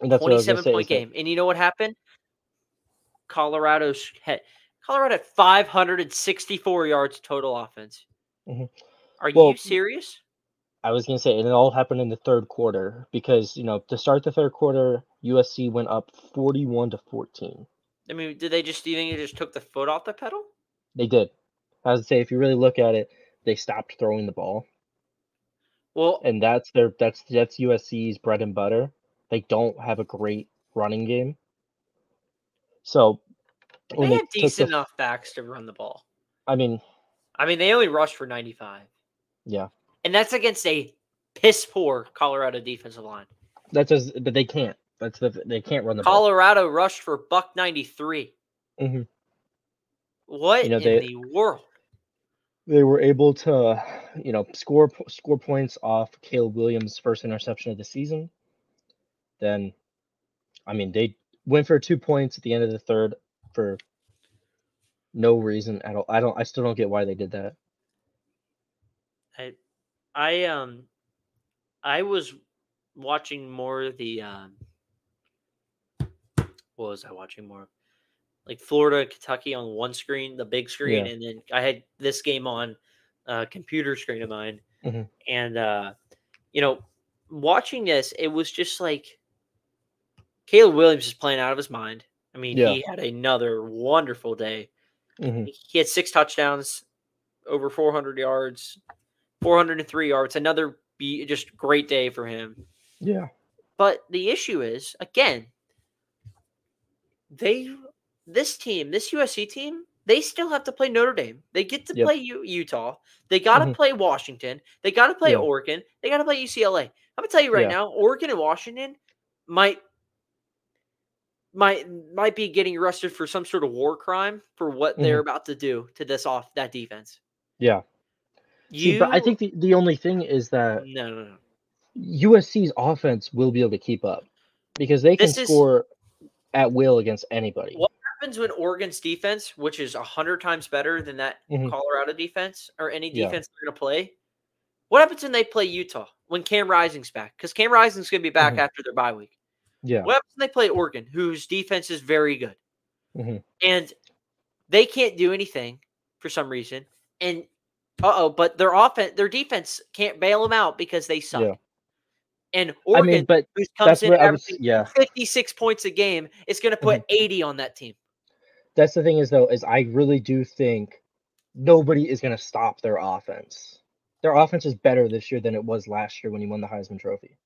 And that's what I was gonna Twenty-seven say. point is game. And you know what happened? Colorado's had Colorado had five hundred and sixty-four yards total offense. Mhm. Are Well, you serious? I was gonna say, and it all happened in the third quarter because you know to start the third quarter, USC went up forty-one to fourteen. I mean, did they just do you think they just took the foot off the pedal? They did. I would say if you really look at it, they stopped throwing the ball, Well, and that's their that's that's USC's bread and butter. They don't have a great running game, so they they had the- decent enough backs to run the ball. I mean, I mean, they only rushed for ninety-five, yeah, and that's against a piss poor Colorado defensive line. that's just but they can't. That's the they can't run the ball. Colorado rushed for buck ninety-three. Mhm. What know, in they- the world? They were able to, you know, score score points off Caleb Williams' first interception of the season. Then, I mean, they went for two points at the end of the third for no reason at all. I don't. I still don't get why they did that. I, I um, I was watching more the um, what was I watching more? Like Florida, Kentucky on one screen, the big screen, Yeah. and then I had this game on a computer screen of mine, Mhm. and uh, you know, watching this, it was just like Caleb Williams is playing out of his mind. I mean, Yeah. he had another wonderful day. hmm He had six touchdowns, over 400 yards, 403 yards. Another be just great day for him. Yeah. But the issue is, again, they this team, this USC team, they still have to play Notre Dame. They get to Yep. play U- Utah. They got to Mhm. play Washington. They got to play Yeah. Oregon. They got to play UCLA. I'm gonna tell you right Yeah. now, Oregon and Washington might might might be getting arrested for some sort of war crime for what they're Mm-hmm. about to do to this off that defense. Yeah. You, See, but I think the, the only thing is that no, no, no. USC's offense will be able to keep up because they can This is- score at will against anybody. Happens when Oregon's defense, which is a hundred times better than that Mhm. Colorado defense or any Yeah. defense they're going to play? What happens when they play Utah when Cam Rising's back? Because Cam Rising's going to be back Mhm. after their bye week. Yeah. What happens when they play Oregon, whose defense is very good, Mhm. and they can't do anything for some reason? And uh oh, but their offense, their defense can't bail them out because they suck. Yeah. And I Oregon, mean, but who comes in was. Yeah. 56 points a game, is going to put Mm-hmm. 80 on that team. That's the thing is though is I really do think nobody is going to stop their offense. Their offense is better this year than it was last year when he won the Heisman Trophy.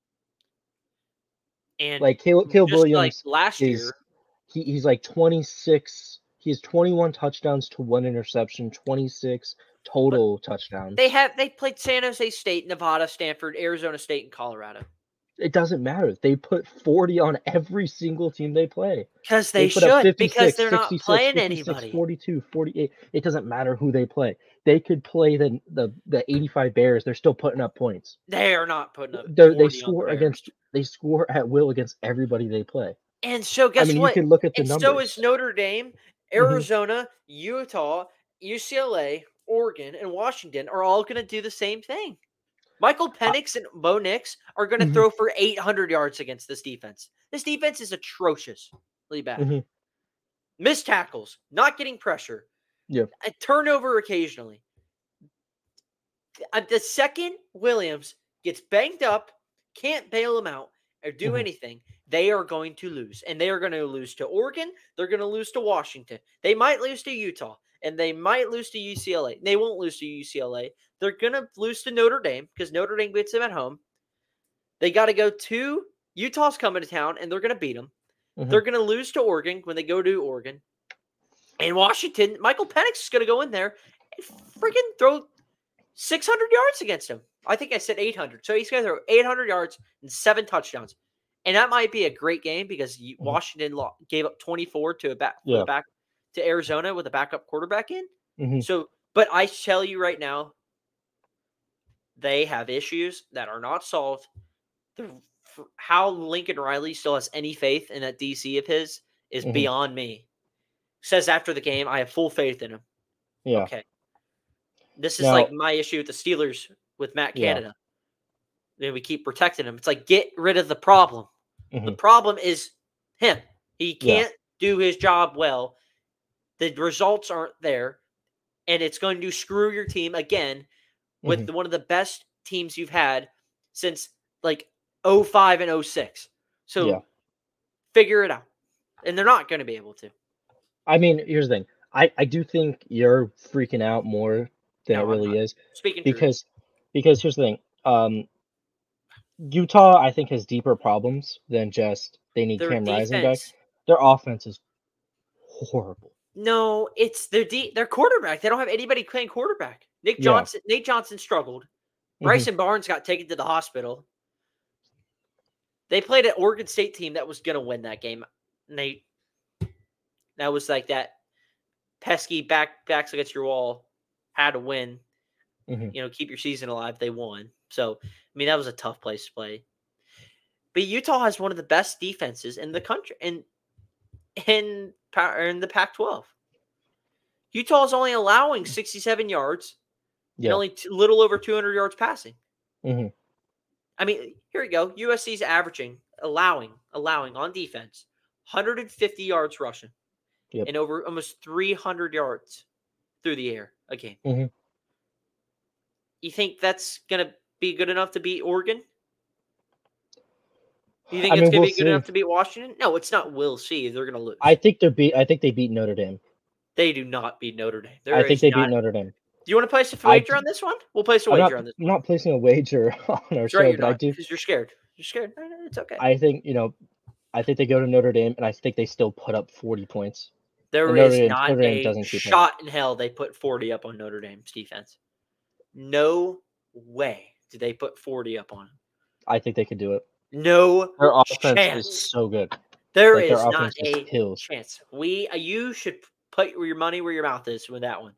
And Like Caleb, Caleb just like Williams, last is year, he, he's like 26. He has 21 touchdowns to one interception, 26 total touchdowns. they have they played San Jose State, Nevada, Stanford, Arizona State, and Colorado it doesn't matter. They put 40 on every single team they play. because they, up should because they're not 66, playing 56, anybody. 42, 48. It doesn't matter who they play. They could play the the, the 85 Bears. They're still putting up points. They are not putting up. They're, 40 they on the score against they score at will against everybody they play. And so guess I mean, what? you can look at the and numbers. Mm-hmm. so is Notre Dame, Arizona, Utah, UCLA, Oregon, and Washington are all going to do the same thing. Michael Penix and Bo Nix are going to Mhm. throw for 800 yards against this defense. This defense is atrociously bad. Mhm. Missed tackles, not getting pressure, Yep. a turnover occasionally. Uh, The second Williams gets banged up, can't bail him out or do Mhm. anything, they are going to lose. And they are going to lose to Oregon. They're going to lose to Washington. They might lose to Utah. And they might lose to UCLA. They won't lose to UCLA. They're going to lose to Notre Dame because Notre Dame beats them at home. They got to go to Utah's coming to town and they're going to beat them. Mhm. They're going to lose to Oregon when they go to Oregon. And Washington, Michael Penix is going to go in there and freaking throw 600 yards against him. I think I said 800. So he's going to throw 800 yards and seven touchdowns. And that might be a great game because Mhm. Washington gave up 24 to a back, Yeah. back to Arizona with a backup quarterback in. Mhm. So, but I tell you right now, they have issues that are not solved. The, how Lincoln Riley still has any faith in that DC of his is Mhm. beyond me. Says after the game, I have full faith in him. Yeah. Okay. This is Now- like my issue with the Steelers with Matt Yeah. Canada. Then we keep protecting him. It's like get rid of the problem. The Mhm. problem is him. He can't do his job well. The results aren't there, and it's going to screw your team again with Mhm. one of the best teams you've had since like 05 and 06. So Yeah. figure it out. And they're not going to be able to. I mean, here's the thing. I, I do think you're freaking out more than No, it really is Speaking truth. because because here's the thing. Um, Utah, I think, has deeper problems than just they need their Cam Rising back. Their offense is horrible. No, it's their de- their quarterback. They don't have anybody playing quarterback. Nick Yeah. Johnson, Nate Johnson struggled. Mhm. Bryson Barnes got taken to the hospital. They played an Oregon State team that was going to win that game. They that was like that pesky back backs against your wall had to win. Mhm. You know, keep your season alive. They won. So I mean, that was a tough place to play. But Utah has one of the best defenses in the country in in in the Pac-12. Utah is only allowing 67 yards and only t- little over 200 yards passing. Mhm. I mean, here we go. USC's averaging, allowing, allowing on defense, 150 yards rushing, Yep. and over almost 300 yards through the air a game. Mhm. You think that's gonna be good enough to beat Oregon? You think I it's mean, gonna we'll be good enough to beat Washington? No, it's not. We'll see. They're gonna lose. I think they're beat. I think they beat Notre Dame. they do not beat Notre Dame. There I think they not- beat Notre Dame. Do you want to place a wager d- on this one? We'll place a I'm wager not, on this. I'm not placing a wager *laughs* on our It's show, right, but I not do. because you're scared. You're scared. No, no, It's okay. I think you know. I think they go to Notre Dame, and I think they still put up 40 points. There And Notre is Dame- not Notre Dame a doesn't keep up. shot in hell they put 40 up on Notre Dame's defense. No way did they put 40 up on them. I think they could do it. No Their offense chance. is so good. There Like, is not a kills. chance. We uh, you should put your money where your mouth is with that one.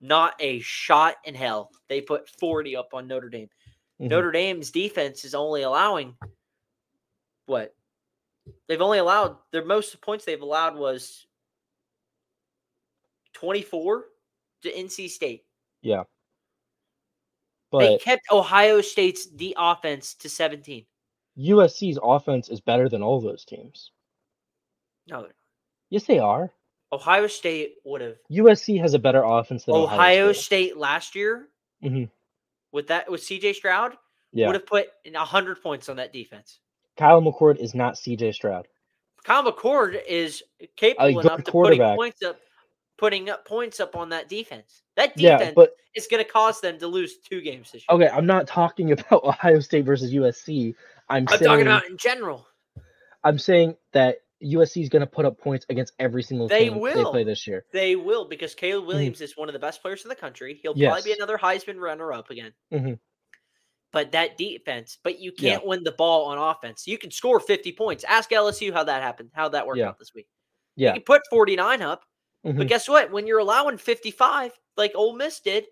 Not a shot in hell. They put 40 up on Notre Dame. Mhm. Notre Dame's defense is only allowing what? They've only allowed their most points they've allowed was 24 to NC State. Yeah. But they kept Ohio State's the offense to 17. USC's offense is better than all those teams. No, Yes, they are. Ohio State would have USC has a better offense than Ohio, Ohio State. State last year Mhm. with that with CJ Stroud Yeah. would have put 100 points on that defense. Kyle McCord is not CJ Stroud. Kyle McCord is capable enough to putting points up, putting up points up on that defense. That defense Yeah, but is going to cause them to lose two games this year. okay, I'm not talking *laughs* about Ohio State versus USC. I'm, I'm saying talking about in general. I'm saying that USC is going to put up points against every single They team they play this year. They will because Caleb Williams is one of the best players in the country. He'll probably be Mm-hmm. Another Heisman runner-up again. Mhm. But that defense, but you can't win the ball on offense. You can score 50 points. Ask LSU how that happened, how that worked Yeah. out this week. Yeah. You can put 49 up, Mhm. but guess what? When you're allowing 55, like Ole Miss did,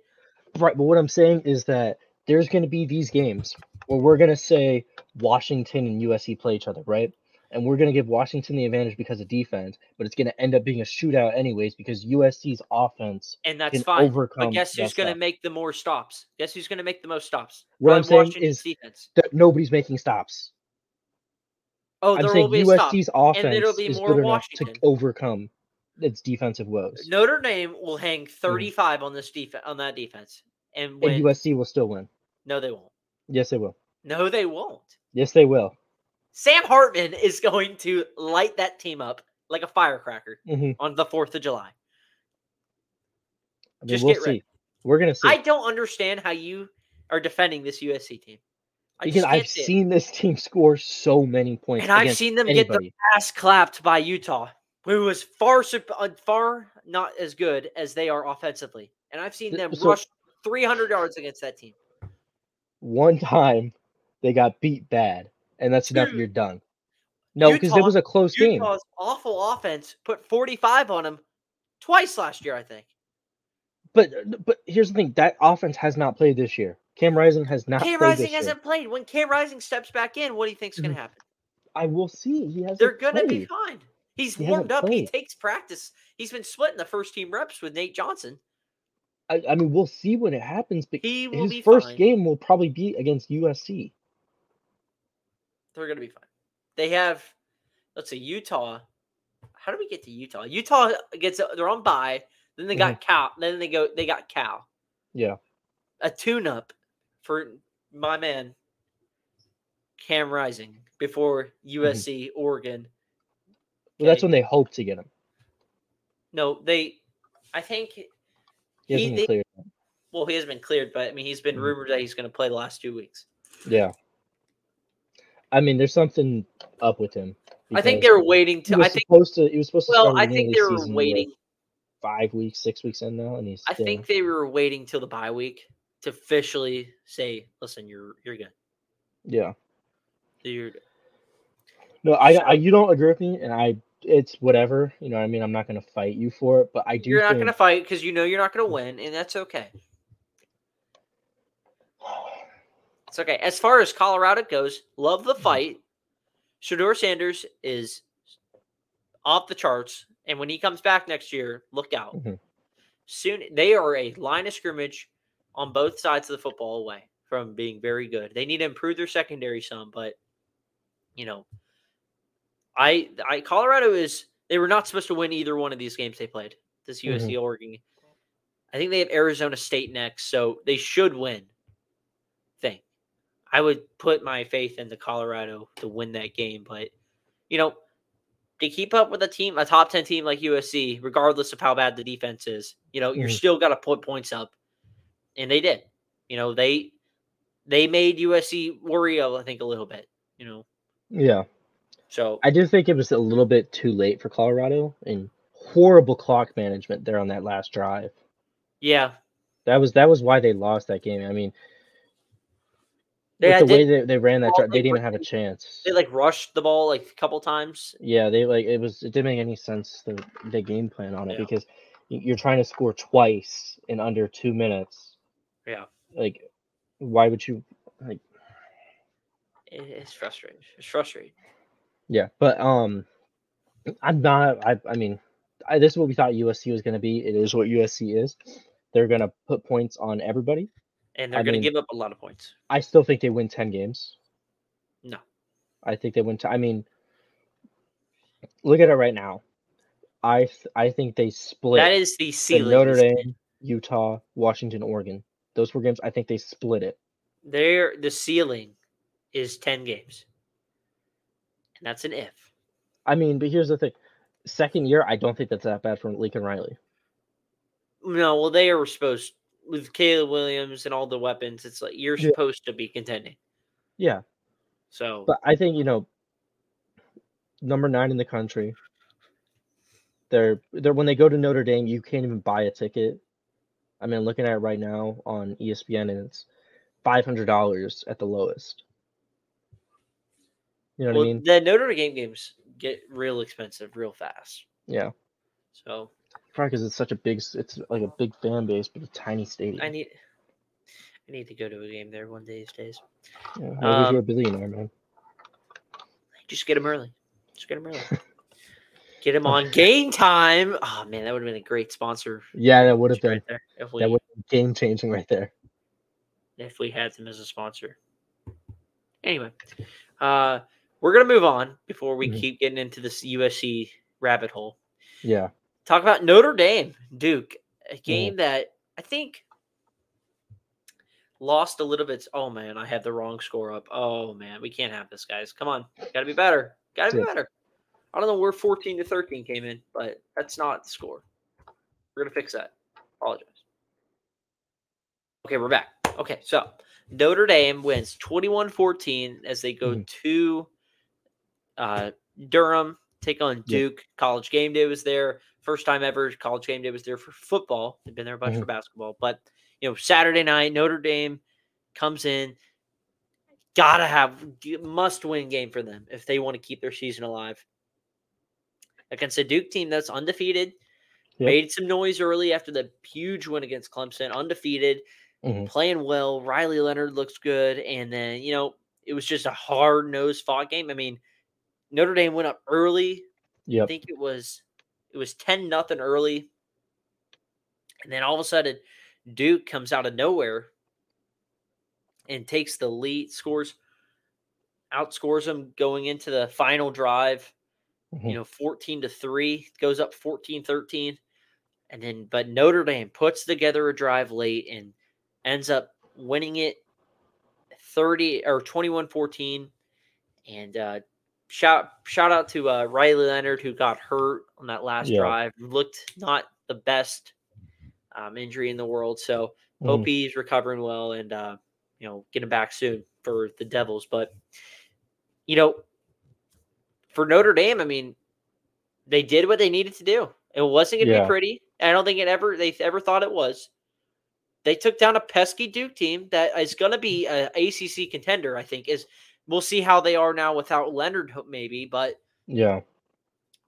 Right, but what I'm saying is that there's going to be these games where we're going to say Washington and USC play each other, right? And we're going to give Washington the advantage because of defense, but it's going to end up being a shootout anyways because USC's offense and that's can fine. overcome. But guess who's going to make the more stops? Guess who's going to make the most stops? What I'm saying Washington's is defense. that nobody's making stops. Oh, I'm there saying will be a stop. USC's offense it'll be is more good enough Washington. to overcome its defensive woes, Notre Dame will hang Mm. 35 on this defense on that defense and and. USC will still win. no, they won't. Yes, they will. No, they won't. Yes, they will. Sam Hartman is going to light that team up like a firecracker hmm on the 4th of July. I mean, Just we'll get see. ready. We're gonna see I don't understand how you are defending this USC team. I because I've see it. seen this team score so many points, and I've seen them get their anybody. ass clapped by Utah, who was far uh, far not as good as they are offensively. And I've seen them so- rush 300 yards against that team. One time they got beat bad, and that's enough. Dude, You're done. No, because it was a close game. Utah's awful offense put 45 on them twice last year, I think. But uh, but here's the thing: that offense has not played this year. Cam Rising has not Cam played Rising hasn't played. When Cam Rising steps back in, what do you think's going to mm. happen? I will see. He hasn't. They're going to be fine. He's He warmed up. He takes practice. He's been splitting the first team reps with Nate Johnson. I, I mean, we'll see when it happens. But He will his be first fine. game will probably be against USC. They're going to be fine. They have, let's see, Utah. How do we get to Utah? Utah gets they're on bye. Then they got Cal. Then they go. They got Cal. Yeah. A tune-up for my man Cam Rising before USC, Oregon. Well, that's when they hope to get him. No, they. I think. He He, they, well, he has been cleared, but I mean, he's been Mhm. rumored that he's going to play the last two weeks. Yeah. I mean, there's something up with him. I think they're waiting He to. I think. supposed to. He was supposed to. Well, I think they were we're waiting. Five weeks, six weeks in now, and he's. I Still, think they were waiting till the bye week to officially say, "Listen, you're you're good. Yeah. You're. No, I, I. You don't agree with me, and I. It's whatever. You know, what I mean, I'm not going to fight you for it, but I do. You're not think, going to fight because you know you're not going to mm. win, and that's okay. It's okay. As far as Colorado goes, love Mm-hmm. the fight. Shedeur Sanders is off the charts, and when he comes back next year, look out. Mhm. Soon they are a line of scrimmage on both sides of the football away from being very good. They need to improve their secondary some, but you know, I I Colorado is they were not supposed to win either one of these games they played. This USC Oregon. I think they have Arizona State next, so they should win. I would put my faith into Colorado to win that game, but you know, to keep up with a team, a top 10 team like USC, regardless of how bad the defense is, you know, you're Mhm. still got to put points up. And they did. You know, they they made USC worry, I think, a little bit, you know. Yeah. So I do think it was a little bit too late for Colorado and horrible clock management there on that last drive. yeah. That was that was why they lost that game. I mean, With the they- way they, they ran that drive, they they didn't even have a chance. They like rushed the ball like a couple times. Yeah, they like it was it didn't make any sense the the game plan on it Yeah. because you're trying to score twice in under two minutes. Yeah. Like, why would you like? It's frustrating. It's frustrating. Yeah, but um, I'm not. I I mean, I, this is what we thought USC was going to be. It is what USC is. They're going to put points on everybody. And they're going to give up a lot of points. I still think they win ten games. No. I think they win. T- I mean, look at it right now. I th- I think they split That is the ceiling. Notre. Dame, Utah, Washington, Oregon. Those four games. I think they split it. There, the ceiling is ten games, and that's an if. I mean, but here's the thing. Second year, I don't think that's that bad for Lincoln Riley. No, well, they are supposed with Caleb Williams and all the weapons. It's like you're Yeah. supposed to be contending. Yeah, So but I think you know, number nine in the country. They're they're when they go to Notre Dame, you can't even buy a ticket. I mean, looking at it right now on ESPN, and it's five hundred dollars at the lowest. You know what well, I mean? the Notre Dame games get real expensive real fast. Yeah, So probably because it's such a big, it's like a big fan base, but a tiny stadium. I need, I need to go to a game there one day these days. Yeah, um, you're a billionaire, man. Just get him early. Just get him early. *laughs* get him on *laughs* game time. Oh man, that would have been a great sponsor Yeah, that would have been right there if we that would game changing right there. if we had them as a sponsor. Anyway, uh, we're gonna move on before we Mhm. keep getting into this USC rabbit hole. Yeah. Talk about Notre Dame Duke, a game that I think lost a little bit. Oh man, I had the wrong score up. Oh man, we can't have this, guys. Come on, got to be better. Got to be Yeah. better. I don't know where 14 to 13 came in, but that's not the score. We're gonna fix that. Apologize. Okay, we're back. Okay, so Notre Dame wins 21-14 as they go Mhm. to uh, Durham, take on. Duke. College game day was there. First time ever college game day was there for football. They've been there a bunch Mhm. for basketball. But you know, Saturday night, Notre Dame comes in. Gotta have must win game for them if they want to keep their season alive. Against a Duke team that's undefeated. Yep. Made some noise early after the huge win against Clemson, undefeated Mhm. playing well. Riley Leonard looks good, and then you know it was just a hard nosed fought game. I mean, Notre Dame went up early. I think it was it was ten nothing early, and then all of a sudden Duke comes out of nowhere and takes the lead, scores, outscores them going into the final drive Mhm. you know 14 to 3 goes up 14 13 and then but notre dame puts together a drive late and ends up winning it 30 or 21 14 and uh shout shout out to uh riley leonard who got hurt on that last Yeah. drive looked not the best um, injury in the world so Mhm. hope he's recovering well and uh you know getting back soon for the devils but you know for Notre Dame, I mean, they did what they needed to do. It wasn't going to Yeah. be pretty. I don't think it ever they ever thought it was. They took down a pesky Duke team that is going to be a ACC contender. I think is we'll see how they are now without Leonard, maybe. But Yeah.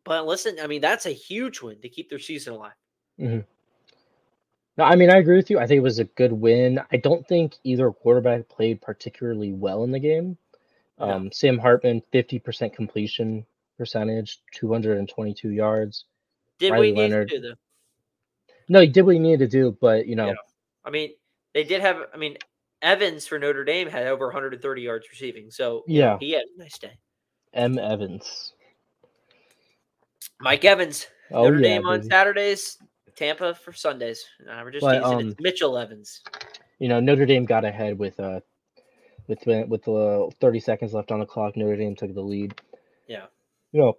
but listen, I mean, that's a huge win to keep their season alive. No, I mean, I agree with you. I think it was a good win. I don't think either quarterback played particularly well in the game. No. Um, Sam Hartman, 50% completion percentage, 222 yards. Did Riley we Leonard. to do though? No, he did what he needed to do, but you know, Yeah. I mean, they did have. I mean, Evans for Notre Dame had over 130 yards receiving, so Yeah. he had a nice day. M. Evans. Mike Evans, Oh Notre yeah, Dame on baby. Saturdays, Tampa for Sundays. Nah, we're just But, teasing. um, it's Mitchell Evans. you know Notre Dame got ahead with uh with with the 30 seconds left on the clock. Notre Dame took the lead. Yeah. You know,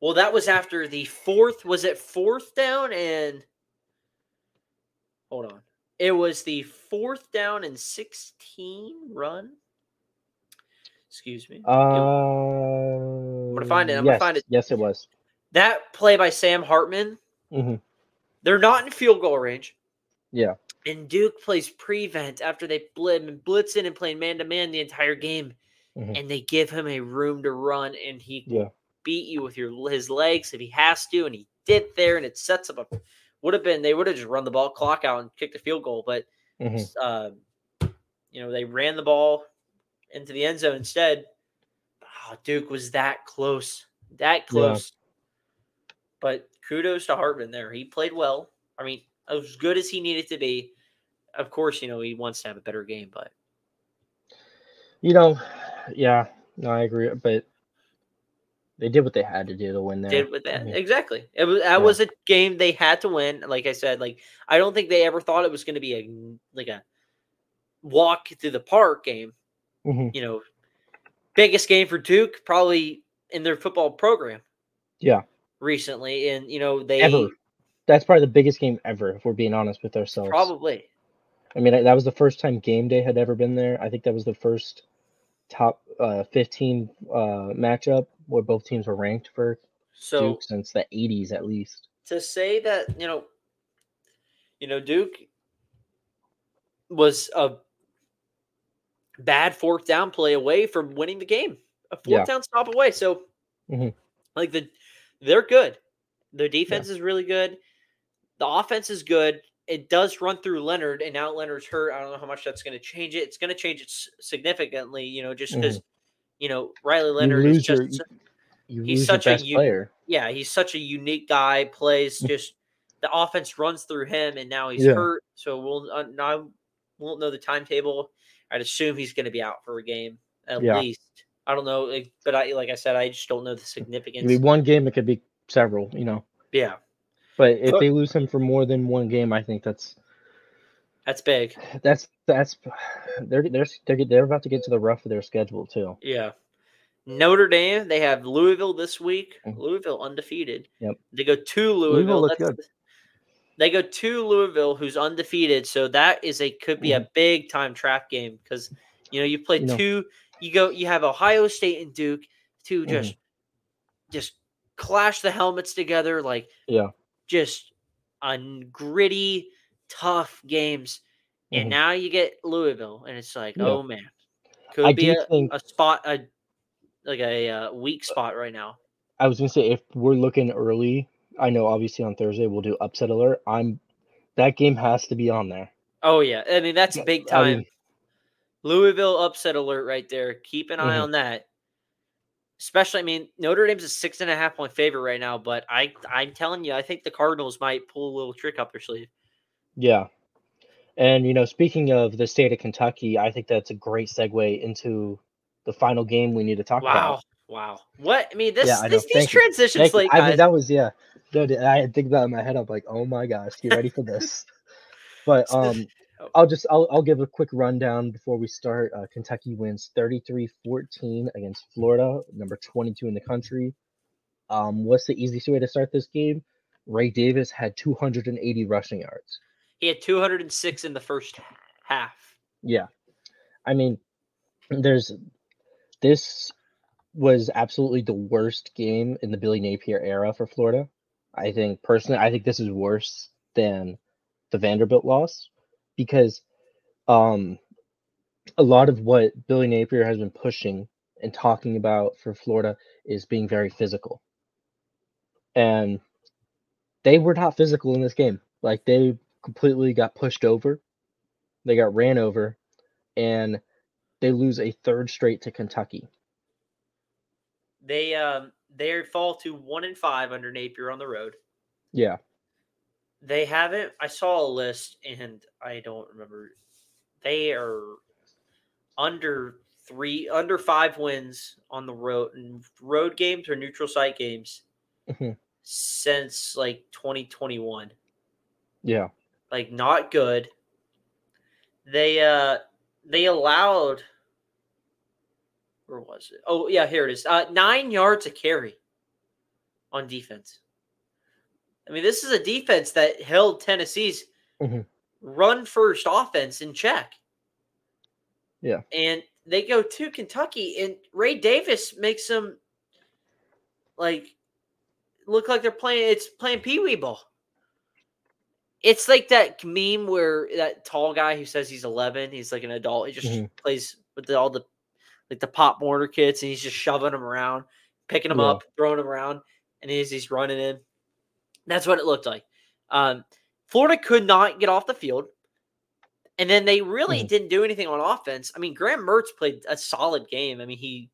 Well, that was after the fourth. Was it fourth down and? Hold on. It was the fourth down and 16 run. Excuse me. uh, I'm gonna find it, I'm gonna find it. Yes, it was. that play by Sam Hartman. hmm They're not in field goal range. Yeah. And Duke plays prevent after they blit blitzing and playing man to man the entire game, Mhm. and they give him a room to run, and he Yeah. beat you with your his legs if he has to, and he did there, and it sets up a would have been they would have just run the ball clock out and kicked the field goal, but hmm uh, you know they ran the ball into the end zone instead. Oh, Duke was that close, that close. But kudos to Hartman there. He played well. I mean, as good as he needed to be. Of course, you know he wants to have a better game, but You know, yeah, no, I agree, but they did what they had to do to win there. did with that Mhm. exactly. It was that Yeah. was a game they had to win. Like I said, like I don't think they ever thought it was going to be a like a walk through the park game. Mhm. You know, biggest game for Duke probably in their football program Yeah, recently, and you know they ever. That's probably the biggest game ever, if we're being honest with ourselves. probably I mean, that was the first time game day had ever been there. I think that was the first top uh, 15 uh, matchup where both teams were ranked for so Duke since the 80s at least. to say that you know, you know Duke was a bad fourth down play away from winning the game, a fourth Yeah. down stop away. So, Mhm. like the they're good. Their defense is really good. The offense is good. It does run through Leonard, and now Leonard's hurt. I don't know how much that's going to change it. It's going to change it s- significantly, you know, just because you know Riley Leonard is lose your- just You He's such a player. yeah, he's such a unique guy. Plays Mm. just the offense runs through him, and now he's Yeah. hurt. So we'll uh, now won't know the timetable. I'd assume he's going to be out for a game at Yeah. least. I don't know, but I like I said, I just don't know the significance. be one game. It could be several. You know. yeah, But if But- they lose him for more than one game, I think that's that's big. that's that's they're they're they're, they're about to get to the rough of their schedule too. Yeah. Notre Dame, they have Louisville this week. Mhm. Louisville undefeated. Yep. They go to Louisville Louisville. good. They go to Louisville, who's undefeated. So that is a could be a big time trap game because you know you play Mm-hmm. You know- two. You go. You have Ohio State and Duke. 2 Mhm. just just clash the helmets together like Yeah. just on gritty, tough games. And Mhm. now you get Louisville, and it's like, Yeah. oh man, could I be a, think- a spot, a like a uh, weak spot right now. I was gonna say if we're looking early, I know obviously on Thursday we'll do upset alert. I'm that game has to be on there. Oh yeah, I mean that's big I time. mean- Louisville upset alert right there. Keep an eye Mhm. on that. Especially, I mean, Notre Dame's a six and a half point favorite right now, but I, I'm telling you, I think the Cardinals might pull a little trick up their sleeve. Yeah. And you know, speaking of the state of Kentucky, I think that's a great segue into the final game we need to talk Wow, about. wow. Wow. What I mean, this, Yeah, I this these you. transitions, Thank late I mean, that was yeah. Dude, I had to think about it in my head. I'm like, oh my gosh, get ready for this. *laughs* but um, Oh. I'll just I'll I'll give a quick rundown before we start. Uh, Kentucky wins 33-14 against Florida, number 22 in the country. Um, what's the easiest way to start this game? Ray Davis had 280 rushing yards. He had 206 in the first half. Yeah. I mean, there's this was absolutely the worst game in the Billy Napier era for Florida. I think personally, I think this is worse than the Vanderbilt loss because um a lot of what Billy Napier has been pushing and talking about for Florida is being very physical. And they were not physical in this game. Like they completely got pushed over. They got ran over and they lose a third straight to Kentucky. They um they fall to one and five under Napier on the road. Yeah. They haven't. I saw a list and I don't remember. They are under three, under five wins on the road, road games or neutral site games Mhm. since like 2021. Yeah. Like not good. They uh they allowed. Where was it? Oh yeah, here it is. Uh, nine yards a carry on defense. I mean, this is a defense that held Tennessee's Mhm. run first offense in check. Yeah. And they go to Kentucky, and Ray Davis makes them like look like they're playing. It's playing pee wee ball. It's like that meme where that tall guy who says he's 11, he's like an adult. He just Mhm. plays with the, all the like the Pop Warner kits, and he's just shoving them around, picking them Yeah. up, throwing them around, and he's he's running in. That's what it looked like. Um, Florida could not get off the field, and then they really Mhm. didn't do anything on offense. I mean, Graham Mertz played a solid game. I mean, he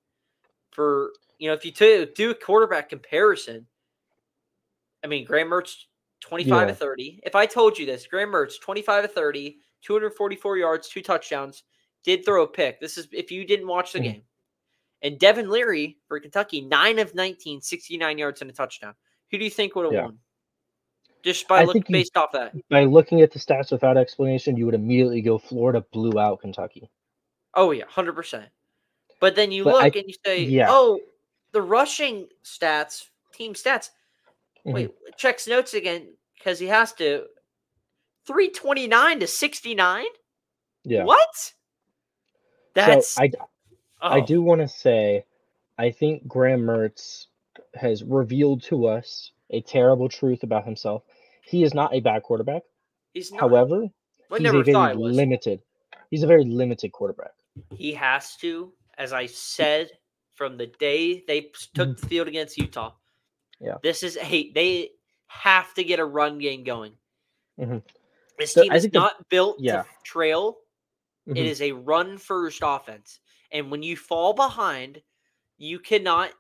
for you know if you to do a quarterback comparison, I mean Graham Mertz twenty five Yeah. to thirty. If I told you this, Graham Mertz twenty five to 30, 244 yards, two touchdowns, did throw a pick. This is if you didn't watch the Mhm. game. And Devin Leary for Kentucky, 9 of 19, 69 yards and a touchdown. Who do you think would have Yeah. won? Just by I look think you- based off that. By looking at the stats without explanation, you would immediately go Florida blew out Kentucky. Oh yeah, hundred percent. But then you But I- look and you say, yeah. "Oh, the rushing stats, team stats." Mhm. Wait, checks notes again because he has to. Three twenty nine to sixty nine. Yeah. What? That's so I I oh, do want to say, I think Graham Mertz has revealed to us a terrible truth about himself. He is not a bad quarterback. He's not, However, I he's a very limited. He's a very limited quarterback. he has to, as I said from the day they took the field against Utah. Mm-hmm. Yeah. This is a they have to get a run game going. Mhm. This So team is think the- not built yeah. to trail. It Mhm. is a run first offense. And when you fall behind, you cannot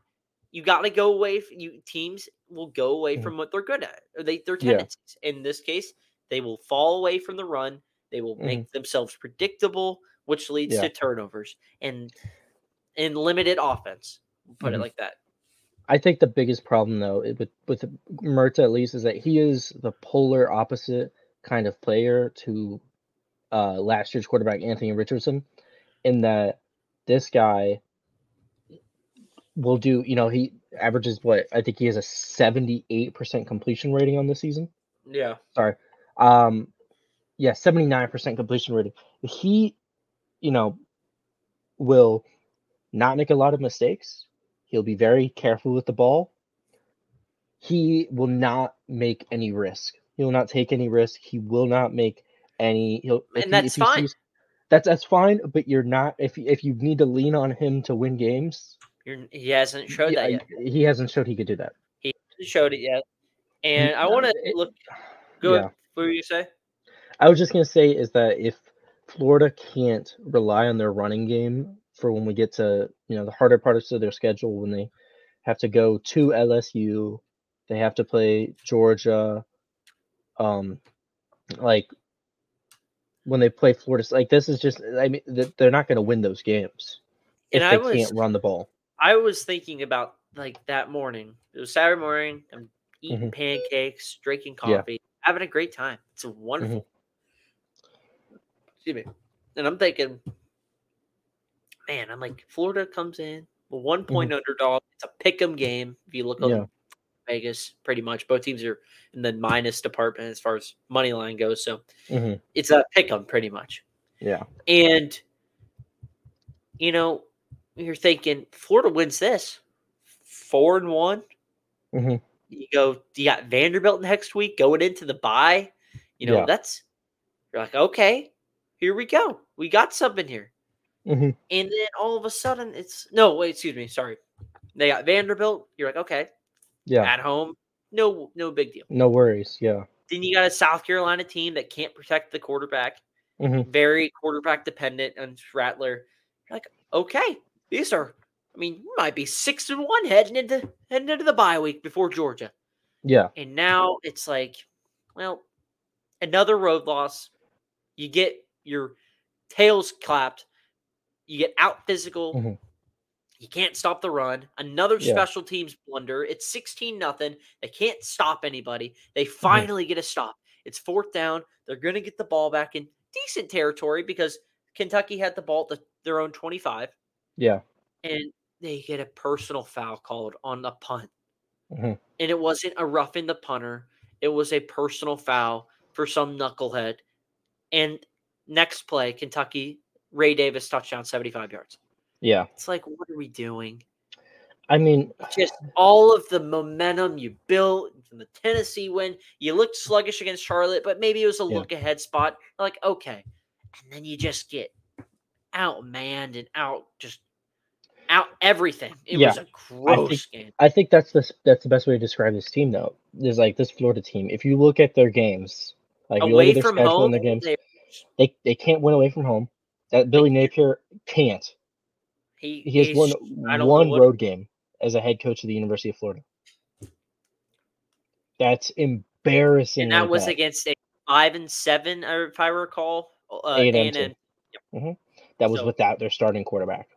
you got to go away f- you teams will go away Mhm. from what they're good at or they their Yeah. tendencies. In this case, they will fall away from the run. They will make themselves predictable, which leads Mm-hmm. Yeah. to turnovers. And and limited offense. We'll put it like that. I think the biggest problem though with with Mertz at least is that he is the polar opposite kind of player to uh, last year's quarterback Anthony Richardson, in that this guy will do. You know, he averages what I think he has a seventy eight percent completion rating on the season. Yeah. Sorry, um, yeah, seventy nine percent completion rating. He, you know, will not make a lot of mistakes. He'll be very careful with the ball. He will not make any risk. He will not take any risk. He will not make any. He'll, And that's he fine. sees- that's that's fine. But you're not if you- if you need to lean on him to win games. You're, he hasn't showed yeah, that yet. He hasn't showed he could do that. He hasn't showed it yet. And I want to look. Go. yeah. ahead. What were you say? I was just gonna say is that if Florida can't rely on their running game for when we get to you know the harder parts of their schedule when they have to go to LSU, they have to play Georgia, um, like when they play Florida, like this is just I mean, they're not gonna win those games if And they was can't run the ball. I was thinking about like that morning. It was Saturday morning. I'm eating Mhm. pancakes, drinking Yeah. coffee, having a great time. It's wonderful. Excuse me. And I'm thinking, man, I'm like Florida comes in one point underdog. It's a pick 'em game. If you look up Yeah. Vegas, pretty much both teams are in the minus department as far as money line goes. So hmm it's a pick 'em pretty much. Yeah, And you know, you're thinking Florida wins this four and one. Mhm. You go, you got Vanderbilt next week going into the bye. You know, Yeah. that's you're like, okay, here we go. We got something here. Hmm And then all of a sudden it's no, wait, excuse me, sorry. They got Vanderbilt. You're like, okay, yeah, at home, no, no big deal. no worries. Yeah, Then you got a South Carolina team that can't protect the quarterback Mhm. very quarterback dependent on Rattler. You're like, okay, these are. I mean, you might be six and one heading into heading into the bye week before Georgia, yeah, and now it's like, well, another road loss. You get your tails clapped. You get out physical. Mhm. You can't stop the run. Another Yeah. special teams blunder. It's 16 nothing. They can't stop anybody. Mm-hmm. They finally get a stop. It's fourth down. They're going to get the ball back in decent territory because Kentucky had the ball at the, their own 25 yeah, and they get a personal foul called on the punt. Mhm. And it wasn't a roughing the punter. It was a personal foul for some knucklehead. And next play, Kentucky, Ray Davis touchdown 75 yards. yeah. It's like, what are we doing? I mean, just all of the momentum you built from the Tennessee win. You looked sluggish against Charlotte, but maybe it was a Yeah. look ahead spot. Like, okay. And then you just get outmanned and out just out everything. It was a gross game. I think that's the that's the best way to describe this team though. Is like this Florida team. If you look at their games, like you look Away at their schedule home, their games, they- they they can't win away from home. That Billy Napier can't. he, He has won I don't know one what- road game as a head coach of the University of Florida. That's embarrassing. and that was against a five and seven, if I recall. Uh, A&M A&M. team. that was so- without their starting quarterback.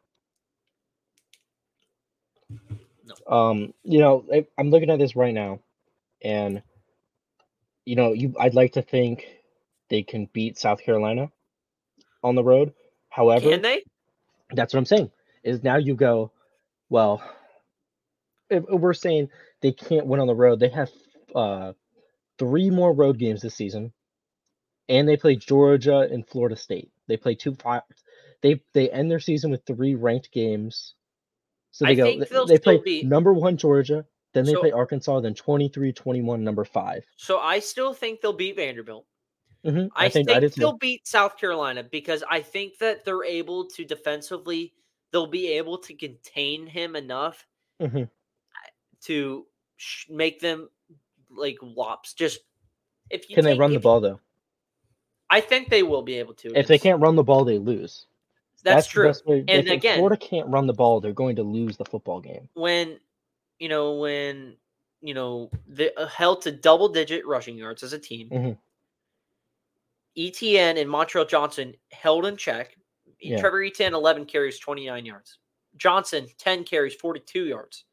No. Um, you know, I, I'm looking at this right now, and you know, you I'd like to think they can beat South Carolina on the road. However, Can they? that's what I'm saying. Is now you go, well, if we're saying they can't win on the road, they have uh, three more road games this season, and they play Georgia and Florida State. They play two five. They they end their season with three ranked games. So they I go. they- they'll play be- number one Georgia, then they So- play Arkansas, then 23-21, number 5 So I still think they'll beat Vanderbilt. Mhm, I, think, I they'll beat South Carolina because I think that they're able to defensively, they'll be able to contain him enough Mhm. to sh- make them like lops. Just if you Can they run the ball though? I think they will be able to. If they can't run the ball, they lose. that's, the true. way- And if again- Florida can't run the ball, they're going to lose the football game. When you know when you know the uh, held to double digit rushing yards as a team. Mhm. Etienne and Montrell Johnson held in check. Yeah. Trevor Etienne 11 carries 29 yards. Johnson, 10 carries, 42 yards.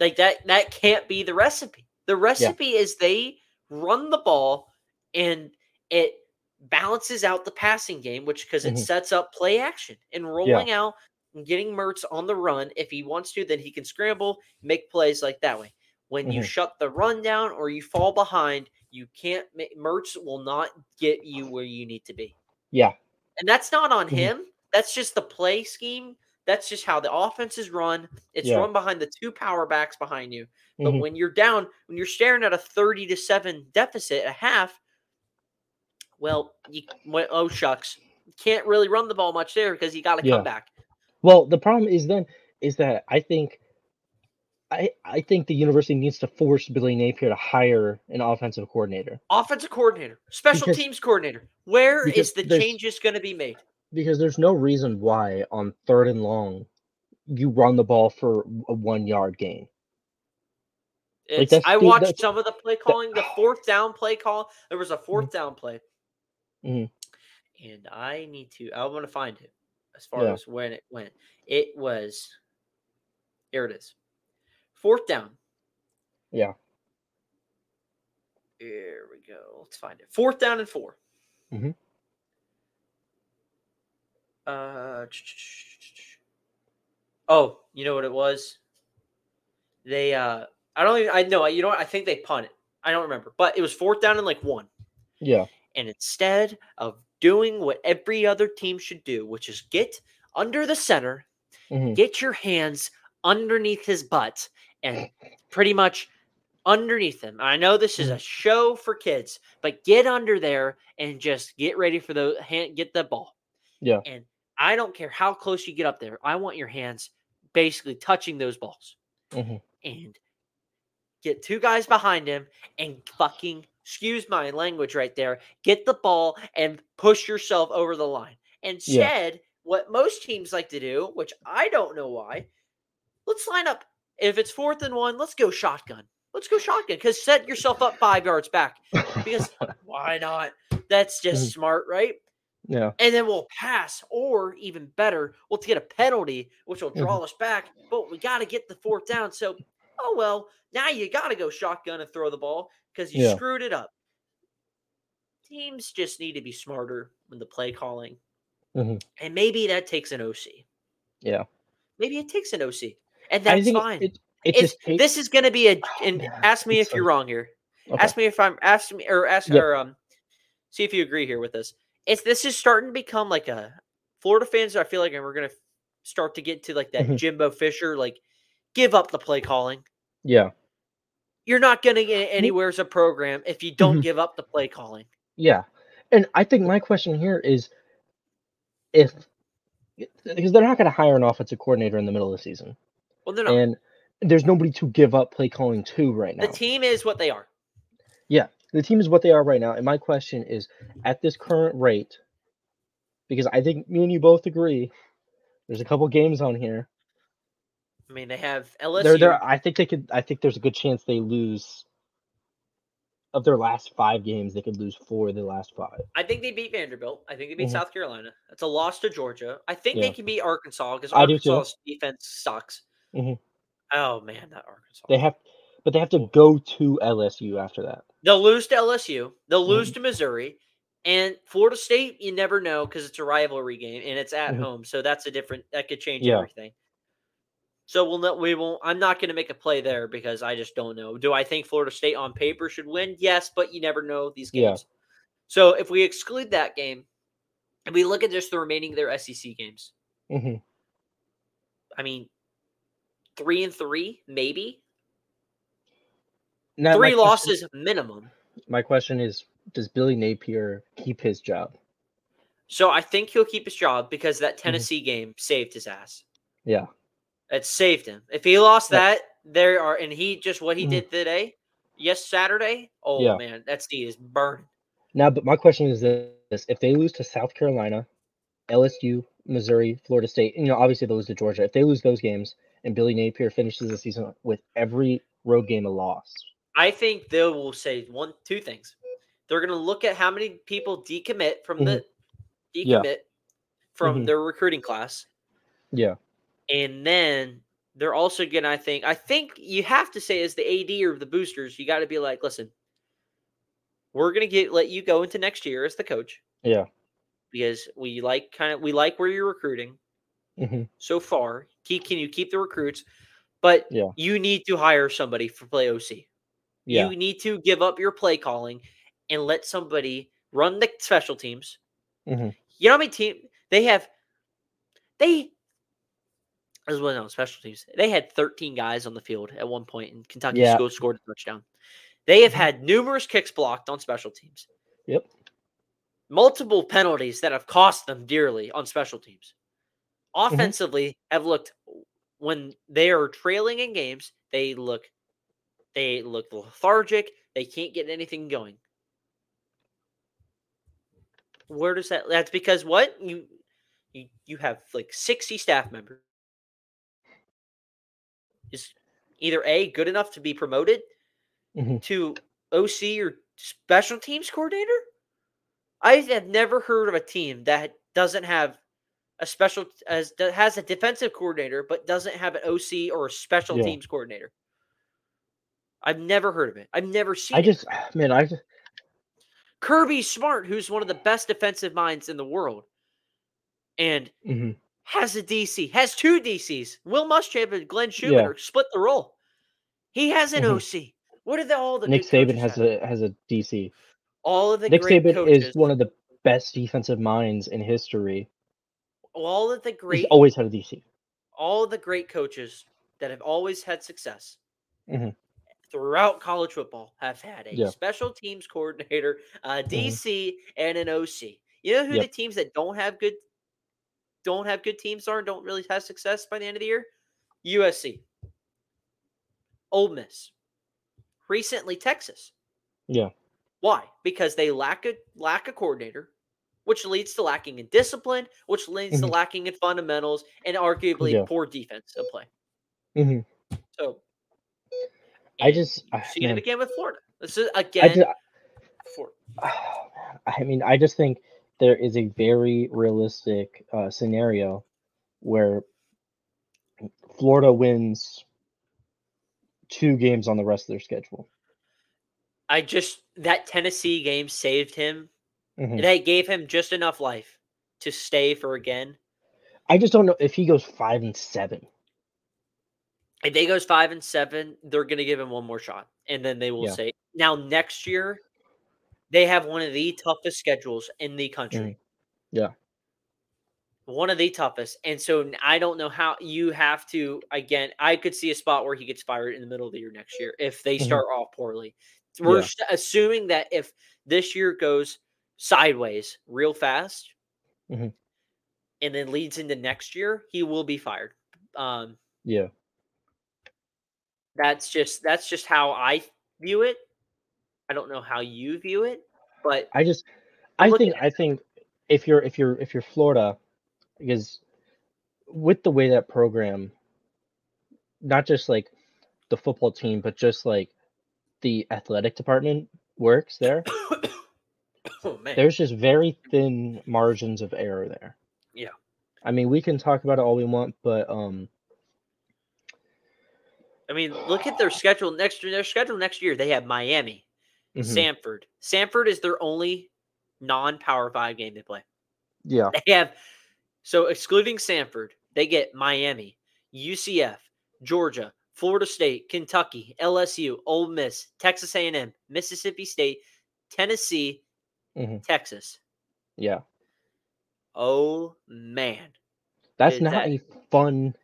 Like that that can't be the recipe. The recipe is they run the ball and it balances out the passing game, which because it Mhm. sets up play action and rolling out and getting Mertz on the run. If he wants to, then he can scramble, make plays like that way. When you Mhm. shut the run down or you fall behind, you can't. Mertz will not get you where you need to be, Yeah. and that's not on Mhm. him. That's just the play scheme. That's just how the offense is run. It's Yeah. run behind the two power backs behind you. But Mhm. when you're down, when you're staring at a 30 to 7 deficit a half, well, you oh shucks. Can't really run the ball much there because you got to Yeah. come back. Well, the problem is then is that I think I I think the university needs to force Billy Napier to hire an offensive coordinator Offensive coordinator, special Because- teams coordinator. Where is the changes going to be made? because there's no reason why on third and long you run the ball for a one yard gain. It's, I the- watched some of the play calling, the fourth down play call. There was a 4th down play. Mhm. And I need to, I want to find it as far Yeah. as when it went. It was, here it is. Fourth down. Yeah. Here we go. Let's find it. Fourth down and 4 Mhm. Uh, oh, you know what it was? They, uh, I don't even, I know, you know what? I think they punted. I don't remember, but it was fourth down and like one. Yeah. And instead of doing what every other team should do, which is get under the center, Mhm. get your hands underneath his butt, and pretty much underneath them. I know this is a show for kids, but get under there and just get ready for the hand, get the ball. Yeah. And I don't care how close you get up there. I want your hands basically touching those balls Mhm. and get two guys behind him and fucking excuse my language right there get the ball and push yourself over the line instead what most teams like to do which i don't know why let's line up if it's fourth and one let's go shotgun let's go shotgun because set yourself up five yards back because *laughs* why not that's just Mhm. smart right yeah. and then we'll pass, or even better, we'll get a penalty, which will draw us back. But we got to get the fourth down. So, oh well, now you got to go shotgun and throw the ball because you Yeah. screwed it up. Teams just need to be smarter when the play calling, Mhm. and maybe that takes an OC. Yeah. Maybe it takes an OC, and that's fine. It, it It's- takes, this is going to be a. Oh, And ask me it's if you're wrong here. okay. Ask me if I'm ask me or ask Yeah. or um see if you agree here with this. It's this is starting to become like a Florida fans. I feel like we're gonna start to get to like that Mhm. Jimbo Fisher like give up the play calling. yeah. You're not gonna get anywhere as a program if you don't Mhm. give up the play calling. Yeah. And I think my question here is if because they're not going to hire an offensive coordinator in the middle of the season. Well, no, no. And there's nobody to give up play calling to right now. the team is what they are. Yeah, the team is what they are right now. And my question is at this current rate, because I think me and you both agree, there's a couple games on here. I mean, they have LSU. They're, they're, I think they could. I think there's a good chance they lose. Of their last five games, they could lose four of the last five. I think they beat Vanderbilt. I think they beat Mhm. South Carolina. That's a loss to Georgia. I think they can beat Arkansas because I do too. Arkansas' defense sucks. Mhm. Oh man, that Arkansas. They have, but they have to go to LSU after that. They'll lose to LSU. They'll Mm-hmm. lose to Missouri. And Florida State, you never know because it's a rivalry game and it's at Mhm. home. So that's a different that could change Yeah. everything. So we'll not we won't I'm not gonna make a play there because I just don't know. Do I think Florida State on paper should win? Yes, but you never know these Yeah. games. So if we exclude that game and we look at just the remaining of their SEC games, hmm I mean three and three, maybe. Now, three my question- losses minimum. My question is: Does Billy Napier keep his job? So I think he'll keep his job because Mm-hmm. that Tennessee game saved his ass. Yeah. It saved him. If he lost Yeah. that, there are and he just what he Mhm. did today, yes, Saturday. Oh Yeah. man, that seat is burning. Now, but my question is this: If they lose to South Carolina, LSU, Missouri, Florida State, you know, obviously they lose to Georgia. If they lose those games, and Billy Napier finishes the season with every road game a loss, I think they will say one, two things. They're going to look at how many people decommit from the Yeah. decommit from Mhm. their recruiting class, yeah, And then they're also gonna, I think, I think you have to say as the AD or the boosters, you got to be like, listen, we're gonna get let you go into next year as the coach Yeah. because we like kind of we like where you're recruiting hmm so far. Keep can you keep the recruits, but Yeah. you need to hire somebody for play OC. Yeah. You need to give up your play calling and let somebody run the special teams. Mhm. You know how many team they have? They as well on special teams. They had 13 guys on the field at one point, and Kentucky Yeah. scored, a touchdown. They have Mhm. had numerous kicks blocked on special teams. Yep. Multiple penalties that have cost them dearly on special teams. Mm-hmm. Offensively, have looked when they are trailing in games, they look they look lethargic. They can't get anything going. Where does that? That's because what you you you have like sixty staff members. Is either a good enough to be promoted Mhm. to OC or special teams coordinator? I have never heard of a team that doesn't have a special as has a defensive coordinator but doesn't have an OC or a special Yeah. teams coordinator. I've never heard of it. I've never seen I it. just, *sighs* man, I just, Kirby Smart, who's one of the best defensive minds in the world, and mhm. has a DC, has two DCs. Will Muschamp and Glenn Schumann split the role. He has an Mhm. OC. What are the, all the Nick Saban has have? a has a DC. all of the Nick Saban coaches. is one of the best defensive minds in history. All of the He's great, always had a DC. all of the great coaches that have always had success Mhm. throughout college football have had a Yeah. Mm-hmm. special teams coordinator, a DC, and an OC. You know who Yep. the teams that don't have good don't have good teams are and don't really have success by the end of the year? USC, Ole Miss, recently Texas. Yeah. Why? Because they lack a lack a coordinator, which leads to lacking in discipline, which leads to Mhm. lacking in fundamentals, and arguably Yeah. poor defensive play. Mhm. So I just, you've ah, man, it again with Florida. This is I again just, for I mean, I just think there is a very realistic uh, scenario where Florida wins two games on the rest of their schedule. I just that Tennessee game saved him. Mhm. That gave him just enough life to stay for again. I just don't know if he goes five and seven. If they goes five and seven, they're gonna give him one more shot. And then they will Yeah. say now next year they have one of the toughest schedules in the country. Mhm. Yeah. One of the toughest. And so I don't know how you have to again, I could see a spot where he gets fired in the middle of the year next year if they Mhm. start off poorly. We're Yeah. assuming that if this year goes sideways real fast Mhm. and then leads into next year, he will be fired. Um Yeah. that's just that's just how I view it. I don't know how you view it, but I just I think I think if you're if you're if you're Florida, because with the way that program, not just like the football team, but just like the athletic department works there, *coughs* *coughs* oh man, there's just very thin margins of error there. Yeah. I mean, we can talk about it all we want, but um, I mean, look at their schedule next year. Their schedule next year, they have Miami, mhm, Samford. Samford is their only non-power five game they play. yeah, They have so excluding Samford, they get Miami, UCF, Georgia, Florida State, Kentucky, LSU, Ole Miss, Texas A&M, Mississippi State, Tennessee, mhm, Texas. yeah. Oh man. That's not that- a fun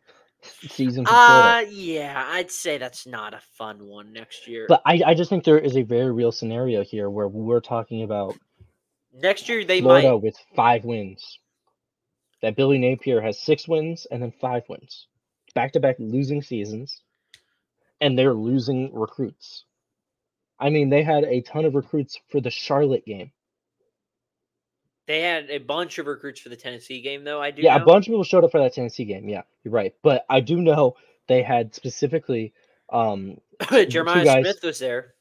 season for Florida. Uh yeah, I'd say that's not a fun one next year. But I, I just think there is a very real scenario here where we're talking about next year they Florida might with five wins. That Billy Napier has six wins and then five wins. Back to back losing seasons. And they're losing recruits. I mean, they had a ton of recruits for the Charlotte game. They had a bunch of recruits for the Tennessee game though. I do Yeah, know. a bunch of people showed up for that Tennessee game. Yeah, you're right. But I do know they had specifically um, *laughs* Jeremiah guys- Smith was there.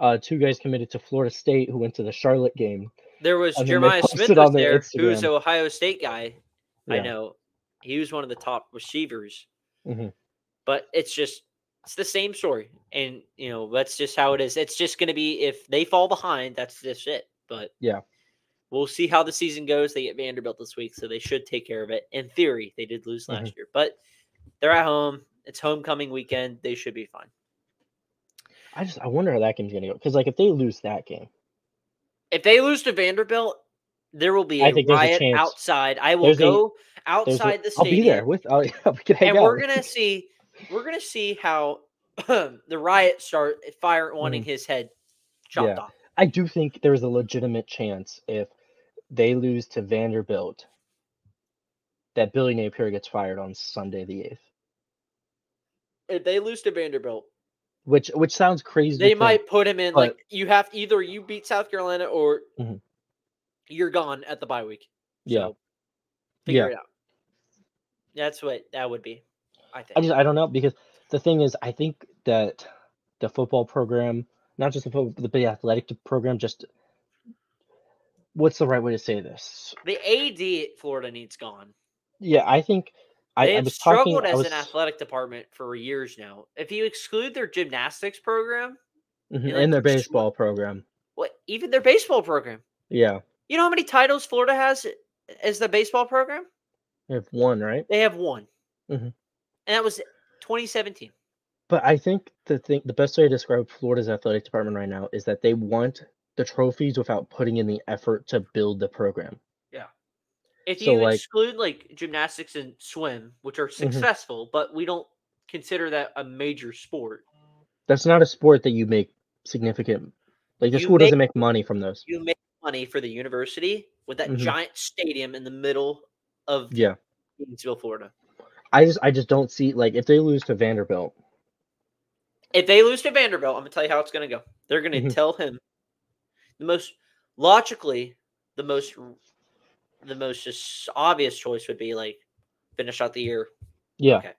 uh, two guys committed to Florida State who went to the Charlotte game. There was and then they Jeremiah Smith was there, who's Instagram. an Ohio State guy. I know. He was one of the top receivers. Mhm. But it's just it's the same story, and you know that's just how it is. It's just going to be if they fall behind, that's just it. But Yeah. We'll see how the season goes. They get Vanderbilt this week, so they should take care of it. In theory, they did lose last year, but they're at home. It's homecoming weekend. They should be fine. I just I wonder how that game's gonna go because like if they lose that game, If they lose to Vanderbilt, there will be a a riot chance. outside. I will There's go a- outside the stadium. I'll be there with. I'll, we can hang and we're gonna see we're gonna see how *clears throat* the riot start fire wanting his head chopped Mm-hmm. Yeah. off. I do think there's a legitimate chance if they lose to Vanderbilt that Billy Napier gets fired on Sunday the eighth. If they lose to Vanderbilt, Which which sounds crazy. they think. might put him in but- like you have either you beat South Carolina or Mhm. you're gone at the bye week. Yeah. So, figure Yeah. it out. That's what that would be. I think. I just I don't know because the thing is I think that the football program, not just the football, but the athletic program, just what's the right way to say this? the AD at Florida needs gone. Yeah, I think I, They I have talking. struggled I as was, an athletic department for years now. If you exclude their gymnastics program, Mhm, you like and their baseball program. what even their baseball program. Yeah, You know how many titles Florida has as the baseball program? they have one right. They have one, Mhm. and that was 2017. But I think the thing, the best way to describe Florida's athletic department right now is that they want the trophies without putting in the effort to build the program. Yeah. If So, you like- exclude like gymnastics and swim, which are Mm-hmm. successful, but we don't consider that a major sport, That's not a sport that you make significant. Like the You school doesn't make- make money from those. you make money for the university with that Mhm. giant stadium in the middle of Yeah, Gainesville, Florida. I just I just don't see like if they lose to Vanderbilt. If they lose to Vanderbilt, I'm gonna tell you how it's gonna go. They're gonna Mhm. tell him the most logically, the most the most just obvious choice would be like finish out the year. Yeah, Okay.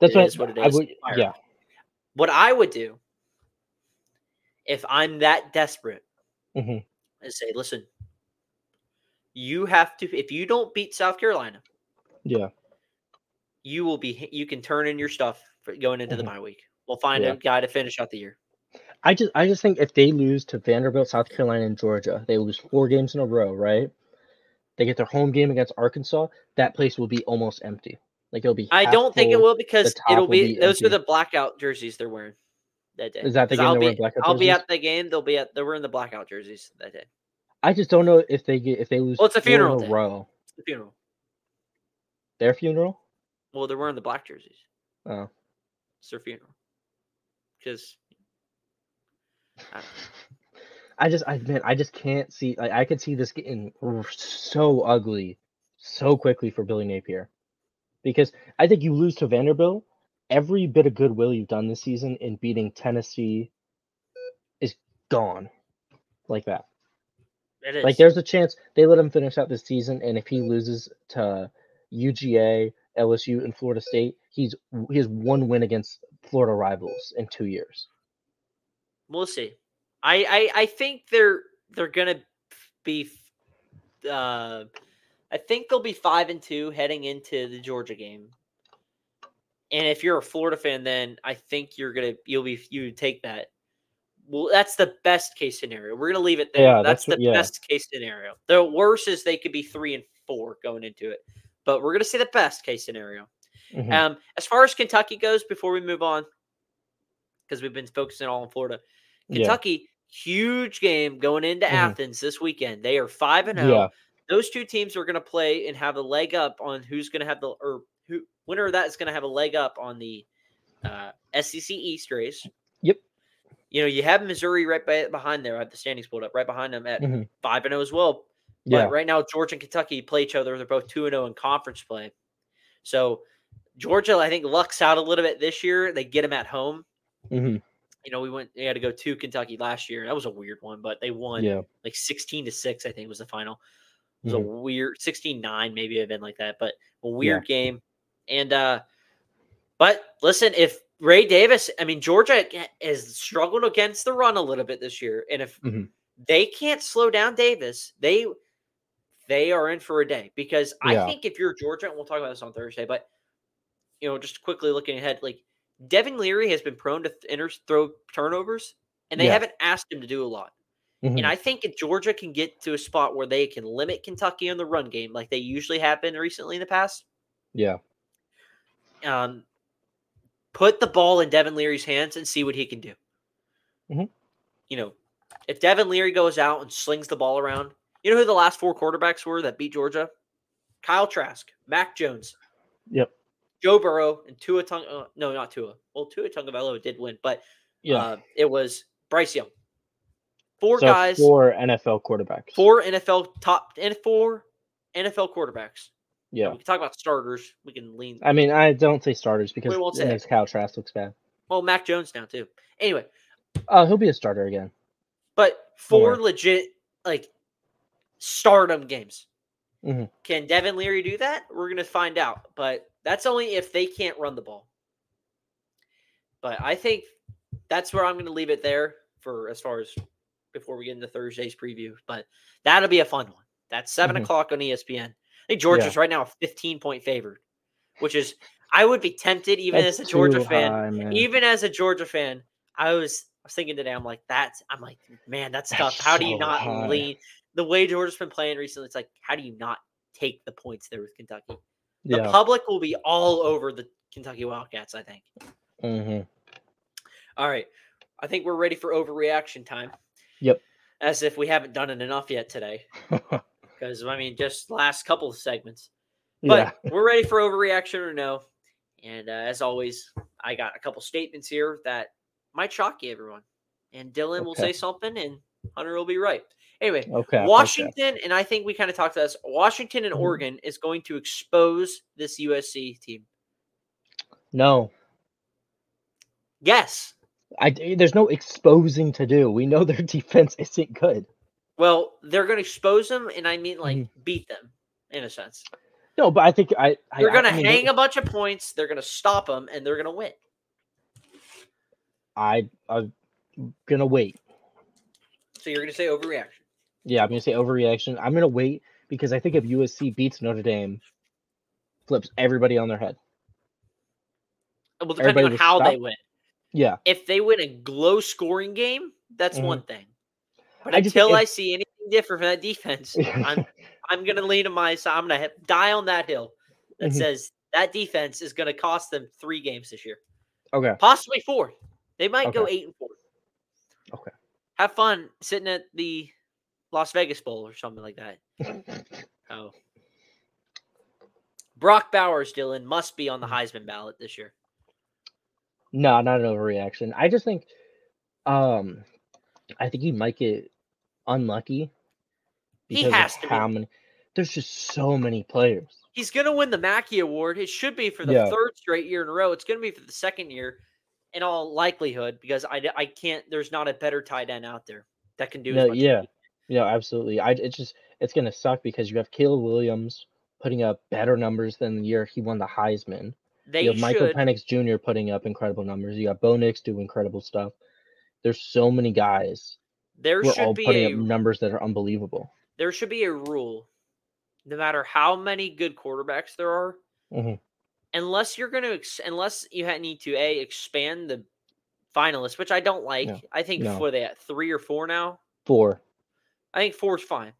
That's what, is what it I would. Yeah, What I would do if I'm that desperate Mhm. is say, listen, you have to if you don't beat South Carolina, yeah, you will be you can turn in your stuff for going into Mhm. the bye week. We'll find Yeah. a guy to finish out the year. I just I just think if they lose to Vanderbilt, South Carolina, and Georgia, they lose four games in a row, right? They get their home game against Arkansas. That place will be almost empty. Like it'll be. I don't think it will because it'll be, be those are the blackout jerseys they're wearing that day. Is that the game I'll they're be, wearing blackout I'll be at the game. They'll be at they're wearing the blackout jerseys that day. I just don't know if they get if they lose. Well, it's a four in funeral a row. It's the funeral. Their funeral. Well, they're wearing the black jerseys. Oh. It's their funeral. Because I just, I man, I just can't see. Like, I could see this getting so ugly, so quickly for Billy Napier, because I think you lose to Vanderbilt, every bit of goodwill you've done this season in beating Tennessee is gone, like that. Like, there's a chance they let him finish out this season, and if he loses to UGA, LSU, and Florida State, he's he has one win against Florida rivals in two years. We'll see. I, I I think they're they're gonna be. Uh, I think they'll be five and two heading into the Georgia game. And if you're a Florida fan, then I think you're gonna you'll be you take that. Well, that's the best case scenario. We're gonna leave it there. Yeah, that's, that's the yeah. best case scenario. The worst is they could be three and four going into it, but we're gonna see the best case scenario. Mhm. Um, as far as Kentucky goes, before we move on, because we've been focusing all on Florida, Yeah. Kentucky, huge game going into Mhm. Athens this weekend. They are five and Yeah. zero. Those two teams are going to play and have a leg up on who's going to have the or who winner of that is going to have a leg up on the uh, SEC East race. Yep. You know, you have Missouri right by, behind there. I have the standings pulled up right behind them at Mhm. five and zero as well. Yeah. But right now, Georgia and Kentucky play each other. They're both two and zero in conference play. So Georgia, I think, lucks out a little bit this year. They get them at home. hmm You know, we went. They had to go to Kentucky last year. That was a weird one, but they won Yeah. like sixteen to six. I think was the final. It was a weird 16-9 maybe been like that, but a weird game. And uh but listen, if Ray Davis, I mean Georgia has struggled against the run a little bit this year, and if Mhm. they can't slow down Davis, they they are in for a day because I Yeah. think if you're Georgia, and we'll talk about this on Thursday, but you know, just quickly looking ahead, like Devin Leary has been prone to th- throw turnovers, and they Yeah. haven't asked him to do a lot. Mhm. And I think if Georgia can get to a spot where they can limit Kentucky on the run game, like they usually have been recently in the past, yeah. um, put the ball in Devin Leary's hands and see what he can do. Mhm. You know, if Devin Leary goes out and slings the ball around, you know who the last four quarterbacks were that beat Georgia? Kyle Trask, Mac Jones, Yep. Joe Burrow, and Tua Tung. Uh, no, not Tua. Well, Tua Tagovailoa did win, but Yeah. uh, it was Bryce Young. Four so guys, four NFL quarterbacks. four NFL top and four NFL quarterbacks. Yeah. We can talk about starters. We can lean. I mean, I don't say starters because we won't say makes Kyle Trask looks bad. Well, Mac Jones now too. Anyway, Oh, he'll be a starter again. but four legit like stardom games. Mhm. Can Devin Leary do that? We're gonna find out, but that's only if they can't run the ball. But I think that's where I'm gonna leave it there for as far as before we get into Thursday's preview. But that'll be a fun one. That's 7 Mhm. o'clock on ESPN. I think Georgia's right now a 15 point favorite, which is I would be tempted even That's as a Georgia fan high, even as a Georgia fan, I was I was thinking today, I'm like, that's I'm like, man, that's tough. That's How do you not high. lean the way Georgia's been playing recently? It's like, how do you not take the points there with Kentucky? The yeah. public will be all over the Kentucky Wildcats, I think. hmm All right. I think we're ready for overreaction time. Yep. As if we haven't done it enough yet today. *laughs* Because I mean, just last couple of segments. yeah. But we're ready for overreaction or no. And uh, as always, I got a couple statements here that might shock you, everyone. And Dylan will say something, and Hunter will be right. Anyway, Okay. I like that. Washington, and I think we kind of talked about this. Washington and Mhm. Oregon is going to expose this USC team. No, Yes. I. There's no exposing to do. We know *laughs* their defense isn't good. Well, they're going to expose them, and I mean like Mhm. beat them in a sense. No, but I think I. I They're going to I mean, hang a bunch of points. They're going to stop them, and they're going to win. I. I'm gonna wait. So you're going to say overreaction. Yeah, I'm gonna say overreaction. I'm gonna wait because I think if USC beats Notre Dame, flips everybody on their head. Well, depending Everybody on how they win. Yeah, if they win a low scoring game, that's Mhm. one thing. But I until I see anything different from that defense, *laughs* I'm I'm gonna lean on my side. I'm gonna die on that hill that Mhm. says that defense is gonna cost them three games this year, okay. possibly four. They might go eight and four. Okay. Have fun sitting at the Las Vegas Bowl or something like that. *laughs* Oh. Brock Bowers, Dylan, must be on the. Heisman ballot this year. No, not an overreaction. I just think, um, I think he might get unlucky. He because of has to be. how many. There's just so many players. He's going to win the Mackey Award. It should be for the Yeah. third straight year in a row. It's going to be for the second year, in all likelihood, because I, I can't. There's not a better tight end out there that can do. No, as much yeah. he- Yeah, absolutely. I it's just it's gonna suck because you have Caleb Williams putting up better numbers than the year he won the Heisman. They you have Michael should. Penix Jr. putting up incredible numbers. You got Bo Nix doing incredible stuff. There's so many guys there should all be putting a up numbers that are unbelievable. there should be a rule. No matter how many good quarterbacks there are, Mhm. unless you're going to ex- unless you need to a expand the finalists, which I don't like. No, I think no. for that three or four now. Four. I think four is fine.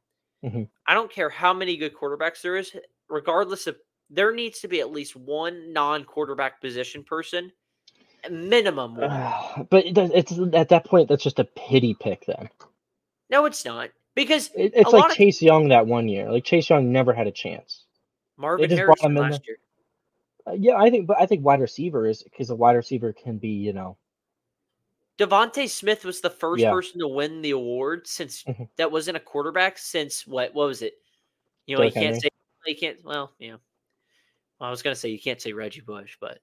Mhm. I don't care how many good quarterbacks there is, regardless of there needs to be at least one non-quarterback position person, minimum one. but it's at that point that's just a pity pick. Then no, it's not because it, it's like of- Chase Young that one year. Like Chase Young never had a chance. Marvin Harrison last year. Uh, yeah, I think, but I think wide receiver is because a wide receiver can be, you know, DeVonta Smith was the first Yeah. person to win the award since Mhm. that wasn't a quarterback since what? What was it? You know, you can't Henry. say you can't. Well, yeah. Well, I was gonna say you can't say Reggie Bush, but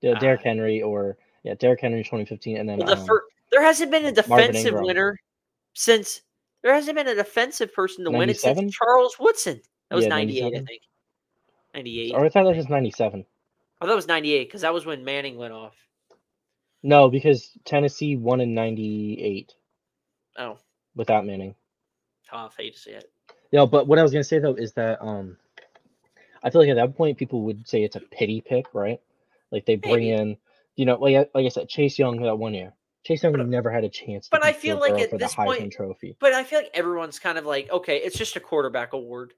yeah, Derrick Ah. Henry or yeah, Derrick Henry 2015, and then well, the um, there hasn't been a defensive winner since there hasn't been a defensive person to win it since Charles Woodson. That was Yeah, 98, I think. 98. or I thought that was 97. Oh, that was 98 because that was when Manning went off. No, because Tennessee won in 98 Oh, without Manning. tough. Hate to see it. Yeah, but what I was gonna say though is that um, I feel like at that point people would say it's a pity pick, right? Like they bring Maybe. in, you know, like I- like I said, Chase Young that one year. Chase Young But- never had a chance. To but I feel like at this point- Trophy. But I feel like everyone's kind of like, okay, it's just a quarterback award.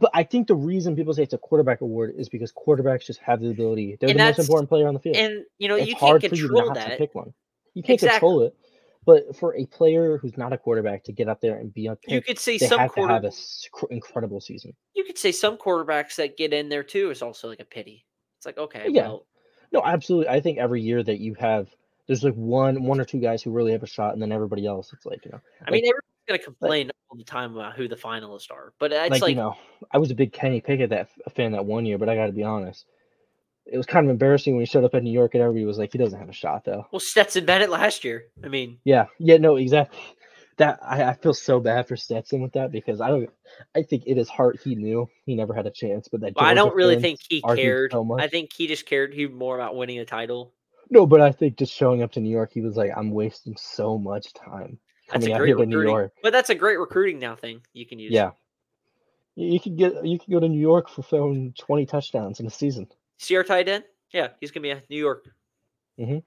But I think the reason people say it's a quarterback award is because quarterbacks just have the ability. They're And the most important player on the field. And you know, it's you can't you control not that. to pick one. You can't Exactly. control it. But for a player who's not a quarterback to get up there and be a You could say some have to quarter, have an incredible season. you could say some quarterbacks that get in there too is also like a pity. It's like okay, Yeah. well, No, absolutely. I think every year that you have, there's like one, one or two guys who really have a shot, and then everybody else, it's like you know, I mean, gonna complain all the time about who the finalists are, but it's like, like, you know, I was a big Kenny Pickett that a fan that one year, but I got to be honest, it was kind of embarrassing when he showed up in New York and everybody was like, he doesn't have a shot though. well, Stetson Bennett last year. I mean, Yeah, yeah, no, exactly. That I, I feel so bad for Stetson with that because I don't. I think in his heart he knew he never had a chance, but that I don't really think he cared. so. I think he just cared he more about winning a title. No, but I think just showing up to New York, he was like, I'm wasting so much time coming a out great here to New recruiting, York. but that's a great recruiting now thing you can use. Yeah. You could get you could go to New York for throwing twenty touchdowns in a season. See our tight end? Yeah, he's gonna be a New York. Mhm.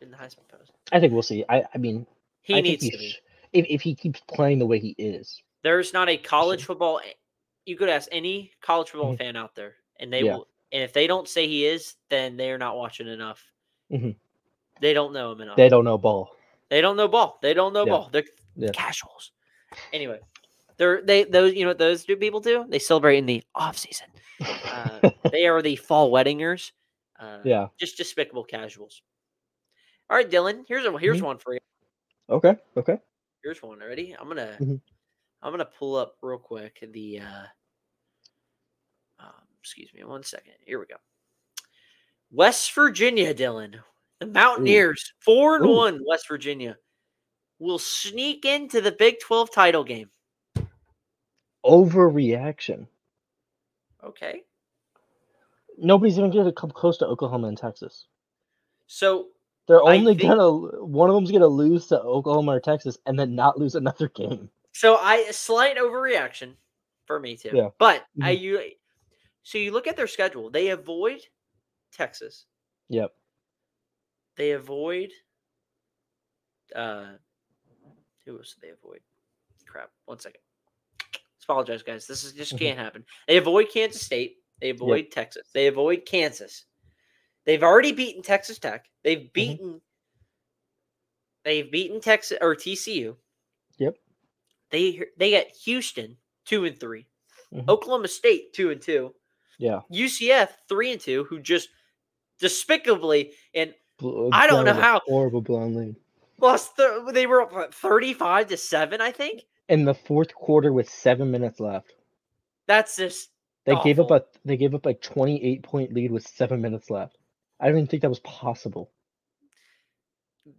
In the Heisman post, I think we'll see. I, I mean, he I needs to he be. sh- if if he keeps playing the way he is. There's not a college football. You could ask any college football Mhm. fan out there, and they Yeah. will. And if they don't say he is, then they're not watching enough. Mhm. They don't know him enough. They don't know ball. They don't know ball. They don't know Yeah. ball. They're Yeah. casuals. Anyway, they're they those you know what those two people do? They celebrate in the off season. Uh, *laughs* they are the fall weddingers. Uh, yeah. just despicable casuals. All right, Dylan. Here's a here's Mhm. one for you. Okay. Okay. Here's one already. I'm gonna Mhm. I'm gonna pull up real quick the uh um, excuse me one second. Here we go. West Virginia, Dylan. The Mountaineers, four and Ooh. one, West Virginia, will sneak into the Big 12 title game. Overreaction. Okay. Nobody's even going to come close to Oklahoma and Texas. So They're only think- gonna one of them's gonna lose to Oklahoma or Texas and then not lose another game. so I slight overreaction for me too. Yeah. But I Mhm. you so you look at their schedule. They avoid Texas. Yep. They avoid uh who else did they avoid? Crap. One second. Let's Apologize, guys. This is just Mhm. can't happen. They avoid Kansas State. They avoid Texas. They avoid Kansas. They've already beaten Texas Tech. They've beaten they've beaten Texas or TCU. Yep. They they get Houston two and 3 Mhm. Oklahoma State two and two. Yeah. UCF three and two, who just despicably and Bl- I don't know how- horrible blown lead. lost. Th- they were up what, thirty-five to seven, I think. In the fourth quarter with seven minutes left. That's just They gave up a they gave up a twenty eight point lead with seven minutes left. I didn't even think that was possible.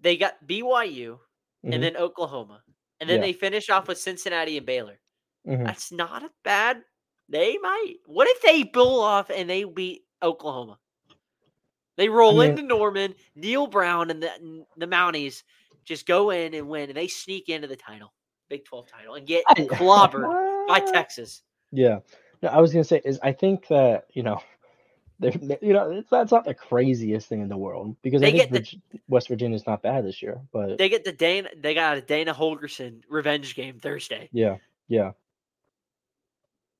they got BYU Mhm, and then Oklahoma, and then Yeah. they finish off with Cincinnati and Baylor. mhm. That's not a bad. They might. What if they pull off and they beat Oklahoma? They roll mean- into Norman, Neal Brown, and the and the Mounties just go in and win, and they sneak into the title, Big Twelve title, and get I- *laughs* clobbered by Texas. Yeah. No, I was gonna say is I think that you know, *laughs* you know it's, that's not the craziest thing in the world because They I think the- West Virginia's not bad this year, but They get the Dana. They got a Dana Holgorsen revenge game Thursday. yeah, yeah,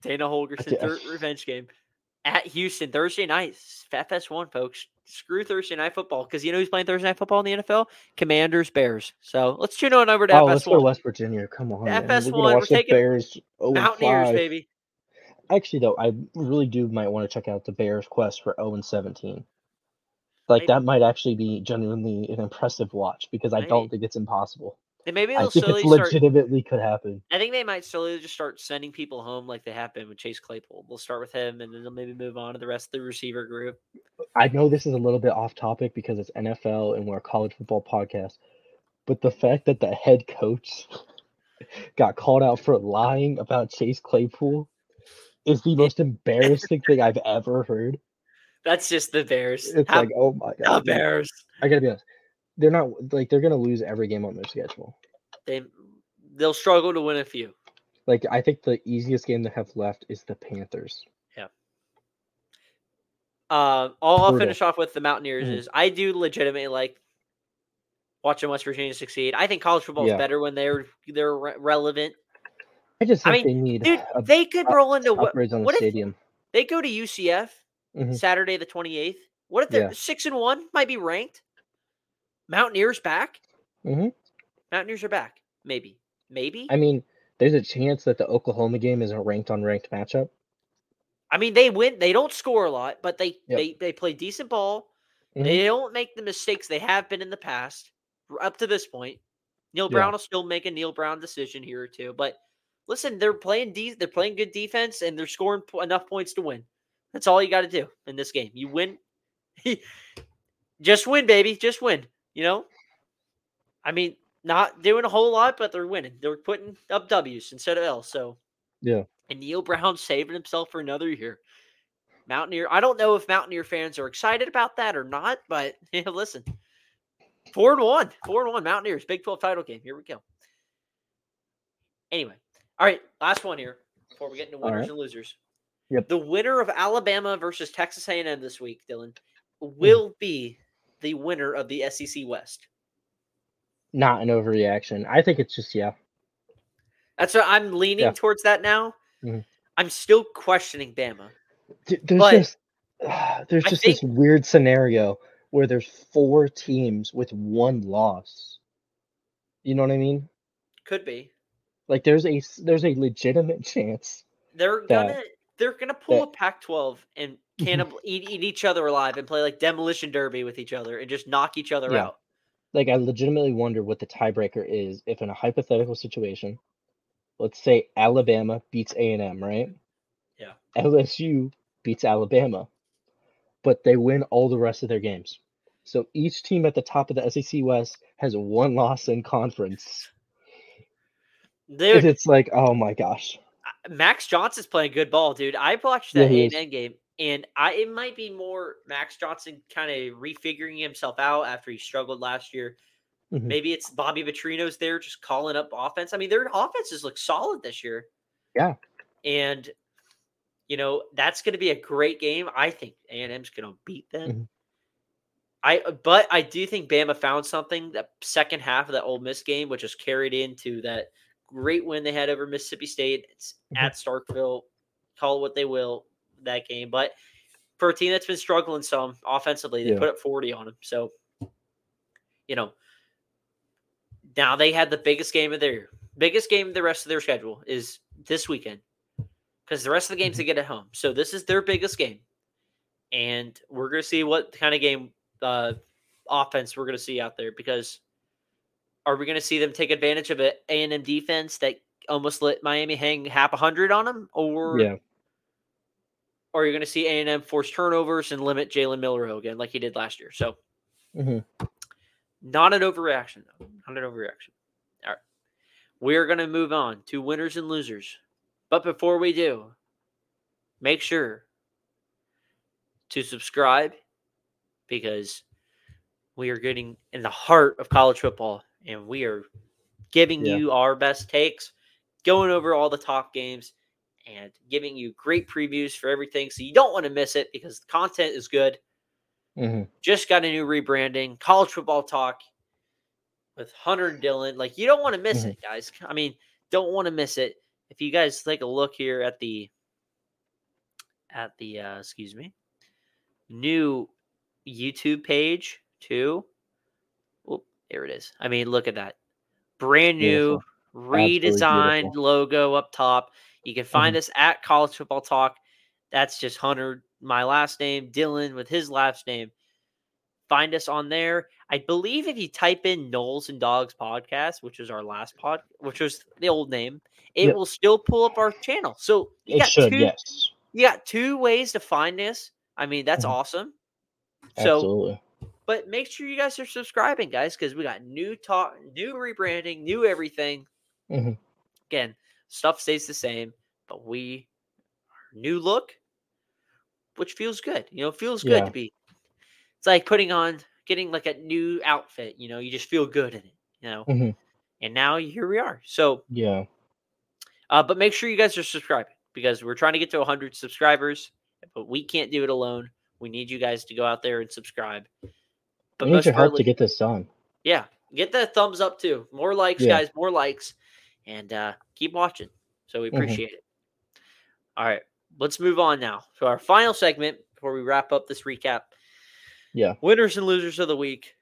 Dana Holgorsen thir- revenge game at Houston Thursday night. FS1, folks. Screw Thursday night football because you know who's playing Thursday night football in the NFL? Commanders Bears. So let's tune on over to Oh, let's go West Virginia. Come on. FS1, We're we're gonna watch the taking Bears. Oh, Mountaineers, baby. Actually, though, I really do might want to check out the Bears' quest for 0 and 17. Like Maybe. that might actually be genuinely an impressive watch because I Maybe. don't think it's impossible. And maybe I they'll think slowly it's start. legitimately could happen. I think they might slowly just start sending people home like they have been with Chase Claypool. We'll start with him, and then they'll maybe move on to the rest of the receiver group. I know this is a little bit off topic because it's NFL and we're a college football podcast, but the fact that the head coach *laughs* got called out for lying about Chase Claypool is the most embarrassing thing I've ever heard. That's just the Bears. It's How- like, oh my the god, Bears. I gotta be honest. They're not like they're gonna lose every game on their schedule. They they'll struggle to win a few. Like I think the easiest game they have left is the Panthers. Yeah. Uh, all I'll finish off with the Mountaineers Mhm. is I do legitimately like watching West Virginia succeed. I think college football is better when they're they're re- relevant. I just I think mean, they need Dude, a they could roll into what? upgrades on the What stadium. they go to UCF Mhm. Saturday the twenty eighth? What if they're Yeah. six and one? Might be ranked. Mountaineers back. Mhm. Mountaineers are back. Maybe. Maybe. I mean, there's a chance that the Oklahoma game is a ranked on ranked matchup. I mean, they win. They don't score a lot, but they Yep. they they play decent ball. Mhm. They don't make the mistakes they have been in the past up to this point. Neal Yeah. Brown will still make a Neal Brown decision here or two, but listen, they're playing de- they're playing good defense and they're scoring po- enough points to win. That's all you got to do in this game. You win, *laughs* just win, baby, just win. You know, I mean, not doing a whole lot, but they're winning. They're putting up W's instead of L's. So Yeah. and Neal Brown saving himself for another year. Mountaineer. I don't know if Mountaineer fans are excited about that or not, but *laughs* yeah, listen. Four and one. Four and one. Mountaineers. Big 12 title game. Here we go. Anyway. All right. Last one here before we get into winners right. and losers. Yep. The winner of Alabama versus Texas A&M this week, Dylan, Hmm. will be the winner of the SEC West. Not an overreaction. I think it's just yeah. That's what I'm leaning Yeah. towards that now. Mhm. I'm still questioning Bama. Th- There's just *sighs* there's just this weird scenario where there's four teams with one loss. You know what I mean? Could be. Like there's a there's a legitimate *laughs* chance. They're that- gonna they're gonna pull that- a Pac-12 and. Mm-hmm. cannibal eat, eat each other alive and play like demolition derby with each other and just knock each other Yeah. out. Like I legitimately wonder what the tiebreaker is if in a hypothetical situation, let's say Alabama beats A&M, right? Yeah. LSU beats Alabama, but they win all the rest of their games. So each team at the top of the SEC West has one loss in conference. And Dude, it's like, oh my gosh. Max Johnson's playing good ball, dude. I watched that A and M game, and I it might be more Max Johnson kind of refiguring himself out after he struggled last year. Mhm. Maybe it's Bobby Petrino's there just calling up offense. I mean, their offenses look solid this year. Yeah. And you know, that's going to be a great game. I think A&M's going to beat them. Mhm. I but I do think Bama found something that second half of that Ole Miss game, which was carried into that great win they had over Mississippi State. It's Mhm. at Starkville. Call it what they will that game, but for a team that's been struggling some offensively, they Yeah. put up 40 on them. So, you know, now they had the biggest game of their biggest game of the rest of their schedule is this weekend because the rest of the games they get at home. So this is their biggest game, and we're gonna see what kind of game uh, offense we're gonna see out there. Because are we gonna see them take advantage of it? A and M defense that almost let Miami hang half a hundred on them, or Yeah. Or you're gonna see A and M force turnovers and limit Jalen Milroe again, like he did last year. So hmm not an overreaction, though. Not an overreaction. All right. We're going to move on to winners and losers. But before we do, make sure to subscribe because we are getting in the heart of college football and we are giving Yeah. you our best takes, going over all the top games, and giving you great previews for everything. So you don't want to miss it because the content is good hmm just got a new rebranding, college football talk with Hunter and Dylan. Like you don't want to miss Mhm. it, guys. I mean, don't want to miss it. If you guys take a look here at the at the uh excuse me, new YouTube page too. Oh, there it is. I mean, look at that. Brand new redesigned logo up top. You can find us at College Football Talk. That's just Hunter, my last name, Dylan with his last name. Find us on there. I believe if you type in Knowles and Dogs podcast, which was our last pod, which was the old name, it Yep. will still pull up our channel. So you It got should, two, yes. you got two ways to find us. I mean, that's Mhm. awesome. So Absolutely. but make sure you guys are subscribing, guys, because we got new talk, new rebranding, new everything. Mhm. Again, stuff stays the same, but we are new look, which feels good. You know, feels good Yeah. to be. It's like putting on, getting like a new outfit. You know, you just feel good in it. You know, Mhm. and now here we are. So Yeah. Uh, but make sure you guys are subscribing because we're trying to get to 100 subscribers, but we can't do it alone. We need you guys to go out there and subscribe. But we need your help to get this done. Yeah, get that thumbs up too. More likes, yeah. guys. More likes, and uh, keep watching. So we mm-hmm. appreciate mm-hmm. it. All right, let's move on now So our final segment before we wrap up this recap. Yeah, winners and losers of the week.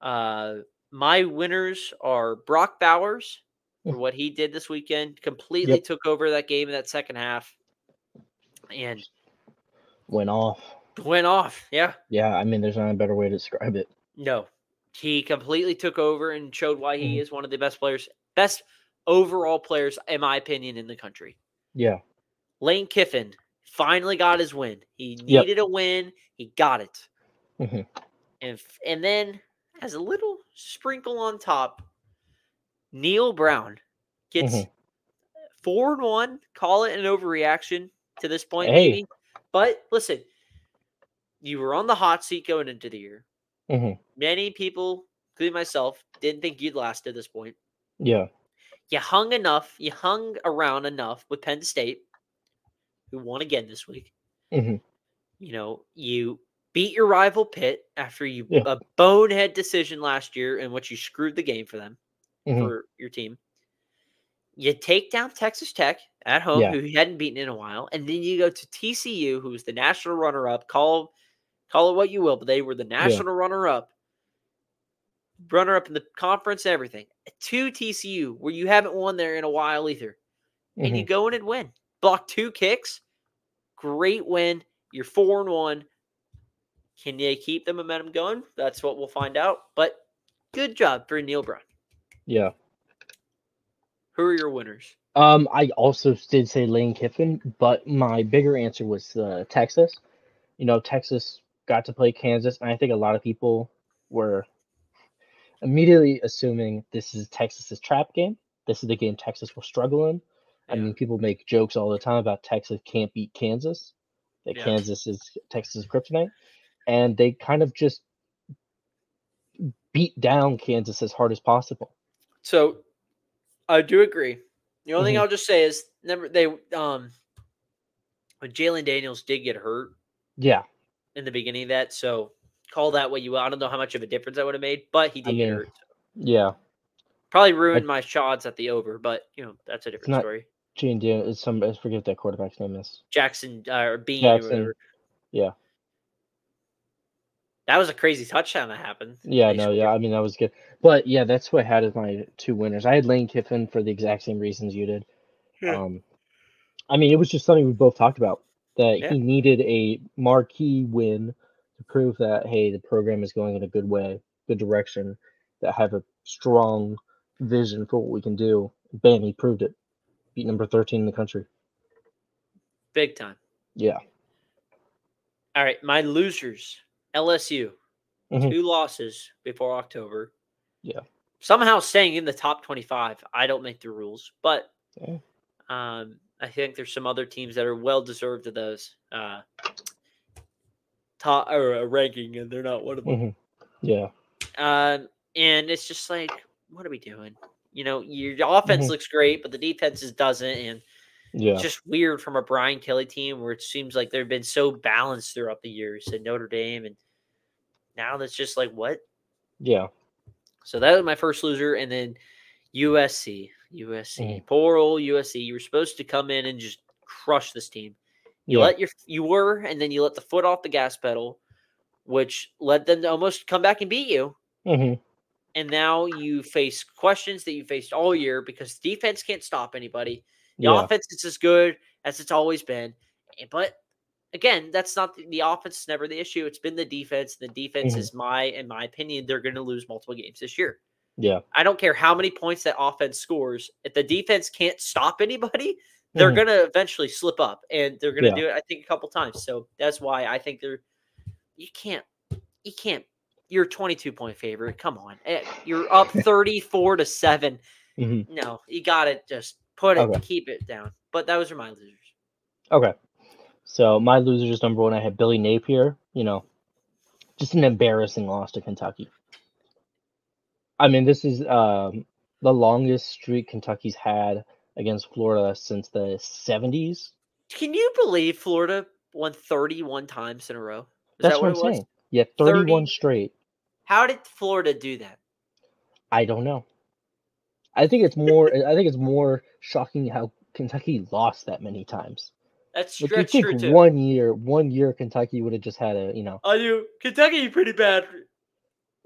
Uh, my winners are Brock Bowers for mm. what he did this weekend. Completely yep. took over that game in that second half, and went off. Went off. Yeah. Yeah. I mean, there's not a better way to describe it. No, he completely took over and showed why he mm. is one of the best players, best overall players, in my opinion, in the country. Yeah. Lane Kiffin finally got his win. He needed yep. a win. He got it. Mm-hmm. And and then as a little sprinkle on top, Neal Brown gets mm-hmm. four and one. Call it an overreaction to this point, hey. maybe. But listen, you were on the hot seat going into the year. Mm-hmm. Many people, including myself, didn't think you'd last to this point. Yeah. You hung enough. You hung around enough with Penn State, who won again this week. Mm-hmm. You know, you beat your rival Pitt after you yeah. a bonehead decision last year in which you screwed the game for them mm-hmm. for your team. You take down Texas Tech at home, yeah. who you hadn't beaten in a while, and then you go to TCU, who's the national runner-up. Call call it what you will, but they were the national yeah. runner-up, runner-up in the conference, everything. To TCU, where you haven't won there in a while either, and mm-hmm. you go in and win. Block two kicks, great win. You're four and one. Can they keep the momentum going? That's what we'll find out. But good job for Neal Brown. Yeah. Who are your winners? Um, I also did say Lane Kiffin, but my bigger answer was uh, Texas. You know, Texas got to play Kansas, and I think a lot of people were immediately assuming this is Texas's trap game. This is the game Texas will struggle in. Yeah. I mean, people make jokes all the time about Texas can't beat Kansas. That yeah. Kansas is Texas kryptonite, and they kind of just beat down Kansas as hard as possible. So I do agree. The only mm-hmm. thing I'll just say is never they um Jalon Daniels did get hurt. Yeah. In the beginning of that. So call that what you will. I don't know how much of a difference that would have made, but he did I mean, get hurt. Yeah. Probably ruined I, my shots at the over, but you know, that's a different not, story. Gene Daniels is some I forget that quarterback's name is. Jackson uh, or Bean Jackson. Or yeah. That was a crazy touchdown that happened. Yeah, no, yeah. I mean, that was good. But yeah, that's what I had as my two winners. I had Lane Kiffin for the exact same reasons you did. Yeah. Um, I mean, it was just something we both talked about that yeah. he needed a marquee win to prove that hey, the program is going in a good way, good direction, that have a strong vision for what we can do. Bam, he proved it. Beat number thirteen in the country. Big time. Yeah. All right, my losers. LSU, mm-hmm. two losses before October. Yeah. Somehow staying in the top 25. I don't make the rules, but yeah. um, I think there's some other teams that are well deserved of those uh, top or a ranking, and they're not one of them. Mm-hmm. Yeah. Um, and it's just like, what are we doing? You know, your offense mm-hmm. looks great, but the defense doesn't, and yeah. It's just weird from a Brian Kelly team where it seems like they've been so balanced throughout the years at Notre Dame and now that's just like what? Yeah. So that was my first loser, and then USC. USC. Mm. Poor old USC. You were supposed to come in and just crush this team. You yeah. let your you were, and then you let the foot off the gas pedal, which led them to almost come back and beat you. Mm-hmm. And now you face questions that you faced all year because defense can't stop anybody. The yeah. offense is as good as it's always been, eh, but again, that's not the, the offense is never the issue. It's been the defense. The defense mm-hmm. is my, in my opinion, they're going to lose multiple games this year. Yeah. I don't care how many points that offense scores. If the defense can't stop anybody, they're mm-hmm. going to eventually slip up and they're going to yeah. do it, I think, a couple times. So that's why I think they're, you can't, you can't, you're 22 point favorite. Come on. Eh, you're up *laughs* 34 to 7. Mm-hmm. No, you got to just put it, okay. keep it down. But those are my losers. Okay. So my losers number one, I had Billy Napier. You know, just an embarrassing loss to Kentucky. I mean, this is um, the longest streak Kentucky's had against Florida since the 70s. Can you believe Florida won 31 times in a row? Is That's that what, what, I'm it was? saying. Yeah, 31 30? straight. How did Florida do that? I don't know. I think it's more. I think it's more shocking how Kentucky lost that many times. That's, Like you true think one year, one year Kentucky would have just had a, you know, I do. Kentucky pretty bad.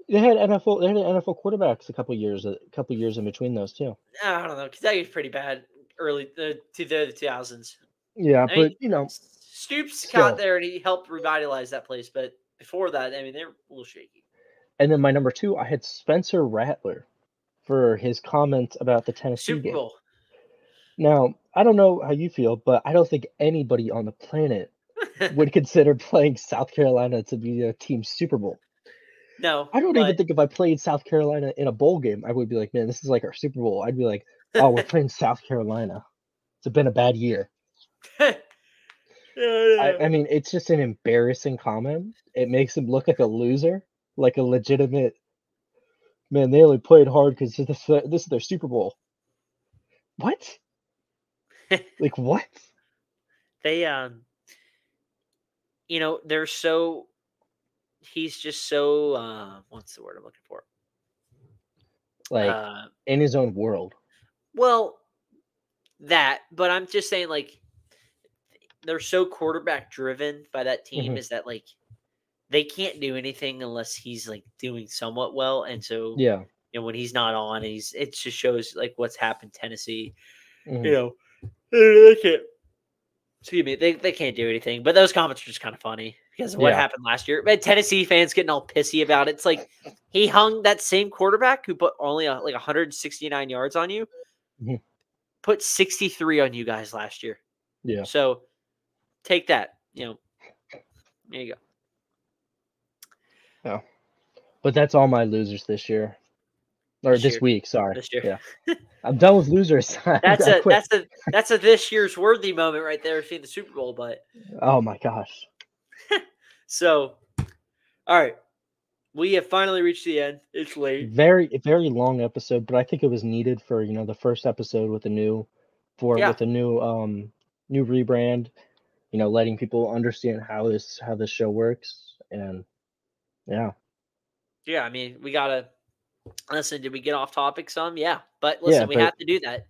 They had NFL, they had NFL quarterbacks a couple years, a couple years in between those too. I don't know. Kentucky's pretty bad early the to the two thousands. Yeah, I but mean, you know, Stoops Still. got there and he helped revitalize that place, but before that, I mean, they're a little shaky. and then my number two, I had Spencer Rattler for his comments about the Tennessee Super game. Bowl. Now, I don't know how you feel, but I don't think anybody on the planet *laughs* would consider playing South Carolina to be a team Super Bowl. No, I don't even think if I played South Carolina in a bowl game, I would be like, man, this is like our Super Bowl. I'd be like, oh, we're *laughs* playing South Carolina. It's been a bad year. yeah, *laughs* yeah. I, I mean, it's just an embarrassing comment. It makes him look like a loser, like a legitimate man. They only played hard because this, this is their Super Bowl. What? *laughs* like what? they um you know they're so he's just so uh what's the word i'm looking for Like uh in his own world. well that but i'm just saying like they're so quarterback driven by that team Mhm. is that like they can't do anything unless he's like doing somewhat well and so Yeah. you know when he's not on he's it just shows like what's happened tennessee mhm. you know, they can't. Excuse me, they, they can't do anything. But those comments are just kind of funny because of what Yeah. happened last year. But Tennessee fans getting all pissy about it. It's like *laughs* he hung that same quarterback who put only uh like 169 yards on you, Mhm. put 63 on you guys last year. Yeah. So take that. You know, there you go. Yeah. But that's all my losers this year. Or This this, year. week, sorry. This year. Yeah. I'm done with losers. *laughs* That's a that's a that's a this year's worthy moment right there, seeing the Super Bowl. But Oh my gosh. So, all right, we have finally reached the end. It's late. Very very long episode, but I think it was needed for, you know, the first episode with a new for Yeah. with a new um new rebrand, you know, letting people understand how this how this show works. And yeah. Yeah, I mean, we gotta listen. Did we get off topic some? Yeah, but listen, Yeah, we but- have to do that.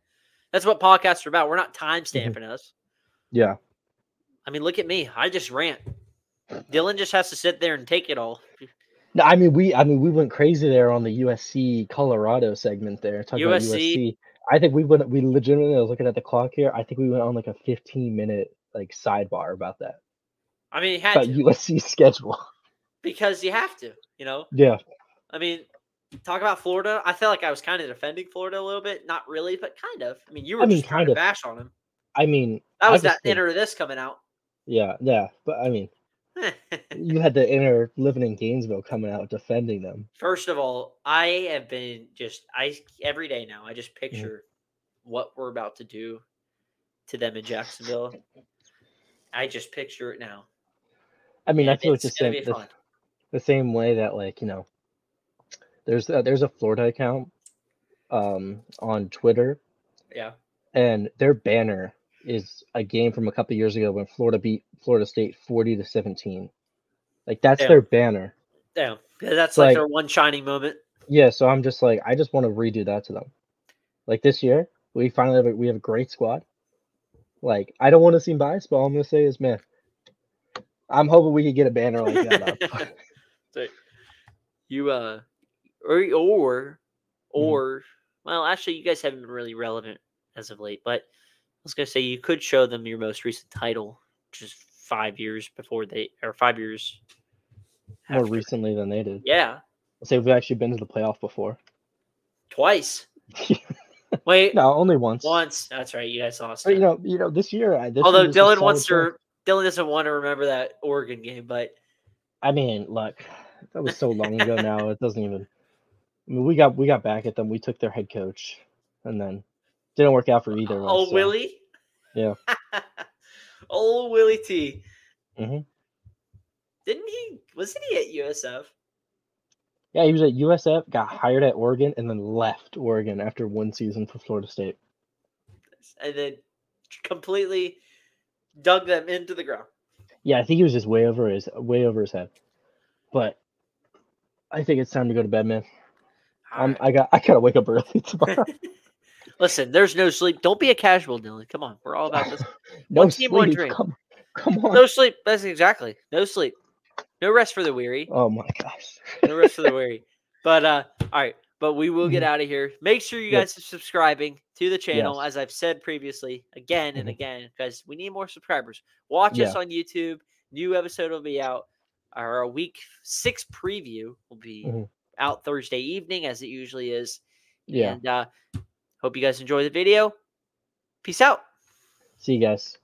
That's what podcasts are about. We're not time stamping us. Yeah. I mean, look at me. I just rant. Dylan just has to sit there and take it all. No, I mean we I mean we went crazy there on the USC Colorado segment there. Talking about USC. USC. I think we went we legitimately I was looking at the clock here. I think we went on like a 15 minute like sidebar about that. I mean, had About to USC *laughs* schedule. because you have to. You know, Yeah. I mean, talk about Florida. I felt like I was kind of defending Florida a little bit. Not really, but kind of. I mean, you were I mean, just trying kind to of. bash on him. I mean That was that think- enter this coming out. Yeah, yeah. But I mean you had the inner living in Gainesville coming out defending them. First of all, I have been just I every day now. I just picture what we're about to do to them in Jacksonville. I just picture it now. I mean, I feel it's the it's same the, the same way that like, you know, there's a, there's a Florida account um on Twitter Yeah, and their banner is a game from a couple years ago when Florida beat Florida State 40 to 17. Like that's Yeah. their banner. damn. Yeah, That's like, like- their one shining moment. Yeah, so I'm just like I just want to redo that to them. Like this year, we finally have a, we have a great squad. Like I don't want to seem biased, but all I'm gonna say is, man, I'm hoping we could get a banner like that up. *laughs* So, you uh, or or Mm-hmm. or well, actually, you guys haven't been really relevant as of late. But I was gonna say you could show them your most recent title, just five years before they or five years More recently than they did. Yeah, I'll say we've actually been to the playoff before. twice. *laughs* Wait, no, only once. once. That's right. You guys lost. But, you know, you know, this year. I- This Although year Dylan wants to, Dylan doesn't want to remember that Oregon game, but I mean, look, that was so long ago now. It doesn't even. I mean, we got we got back at them. We took their head coach, and then didn't work out for either of us. oh so- Willie, Yeah. *laughs* old Willie T. Mhm. Didn't he? Wasn't he at USF? Yeah, he was at USF, got hired at Oregon, and then left Oregon after one season for Florida State. and then completely dug them into the ground. Yeah, I think he was just way over his way over his head. But I think it's time to go to bed, man. Um, I got I gotta wake up early *laughs* tomorrow. *laughs* Listen, there's no sleep. Don't be a casual, Dylan. Come on, we're all about this. *laughs* no One team, one sleep. dream. Come, come on. No sleep. That's exactly no sleep. No rest for the weary. Oh my gosh. No rest for the weary. *laughs* But uh, all right. But we will get out of here. Make sure you Mm-hmm. Guys are subscribing to the channel, Yes. as I've said previously, again and Mhm. again, because we need more subscribers. Watch us on YouTube. New episode will be out. Our week six preview will be Mhm. out Thursday evening, as it usually is. Yeah. And uh, hope you guys enjoy the video. Peace out. See you guys.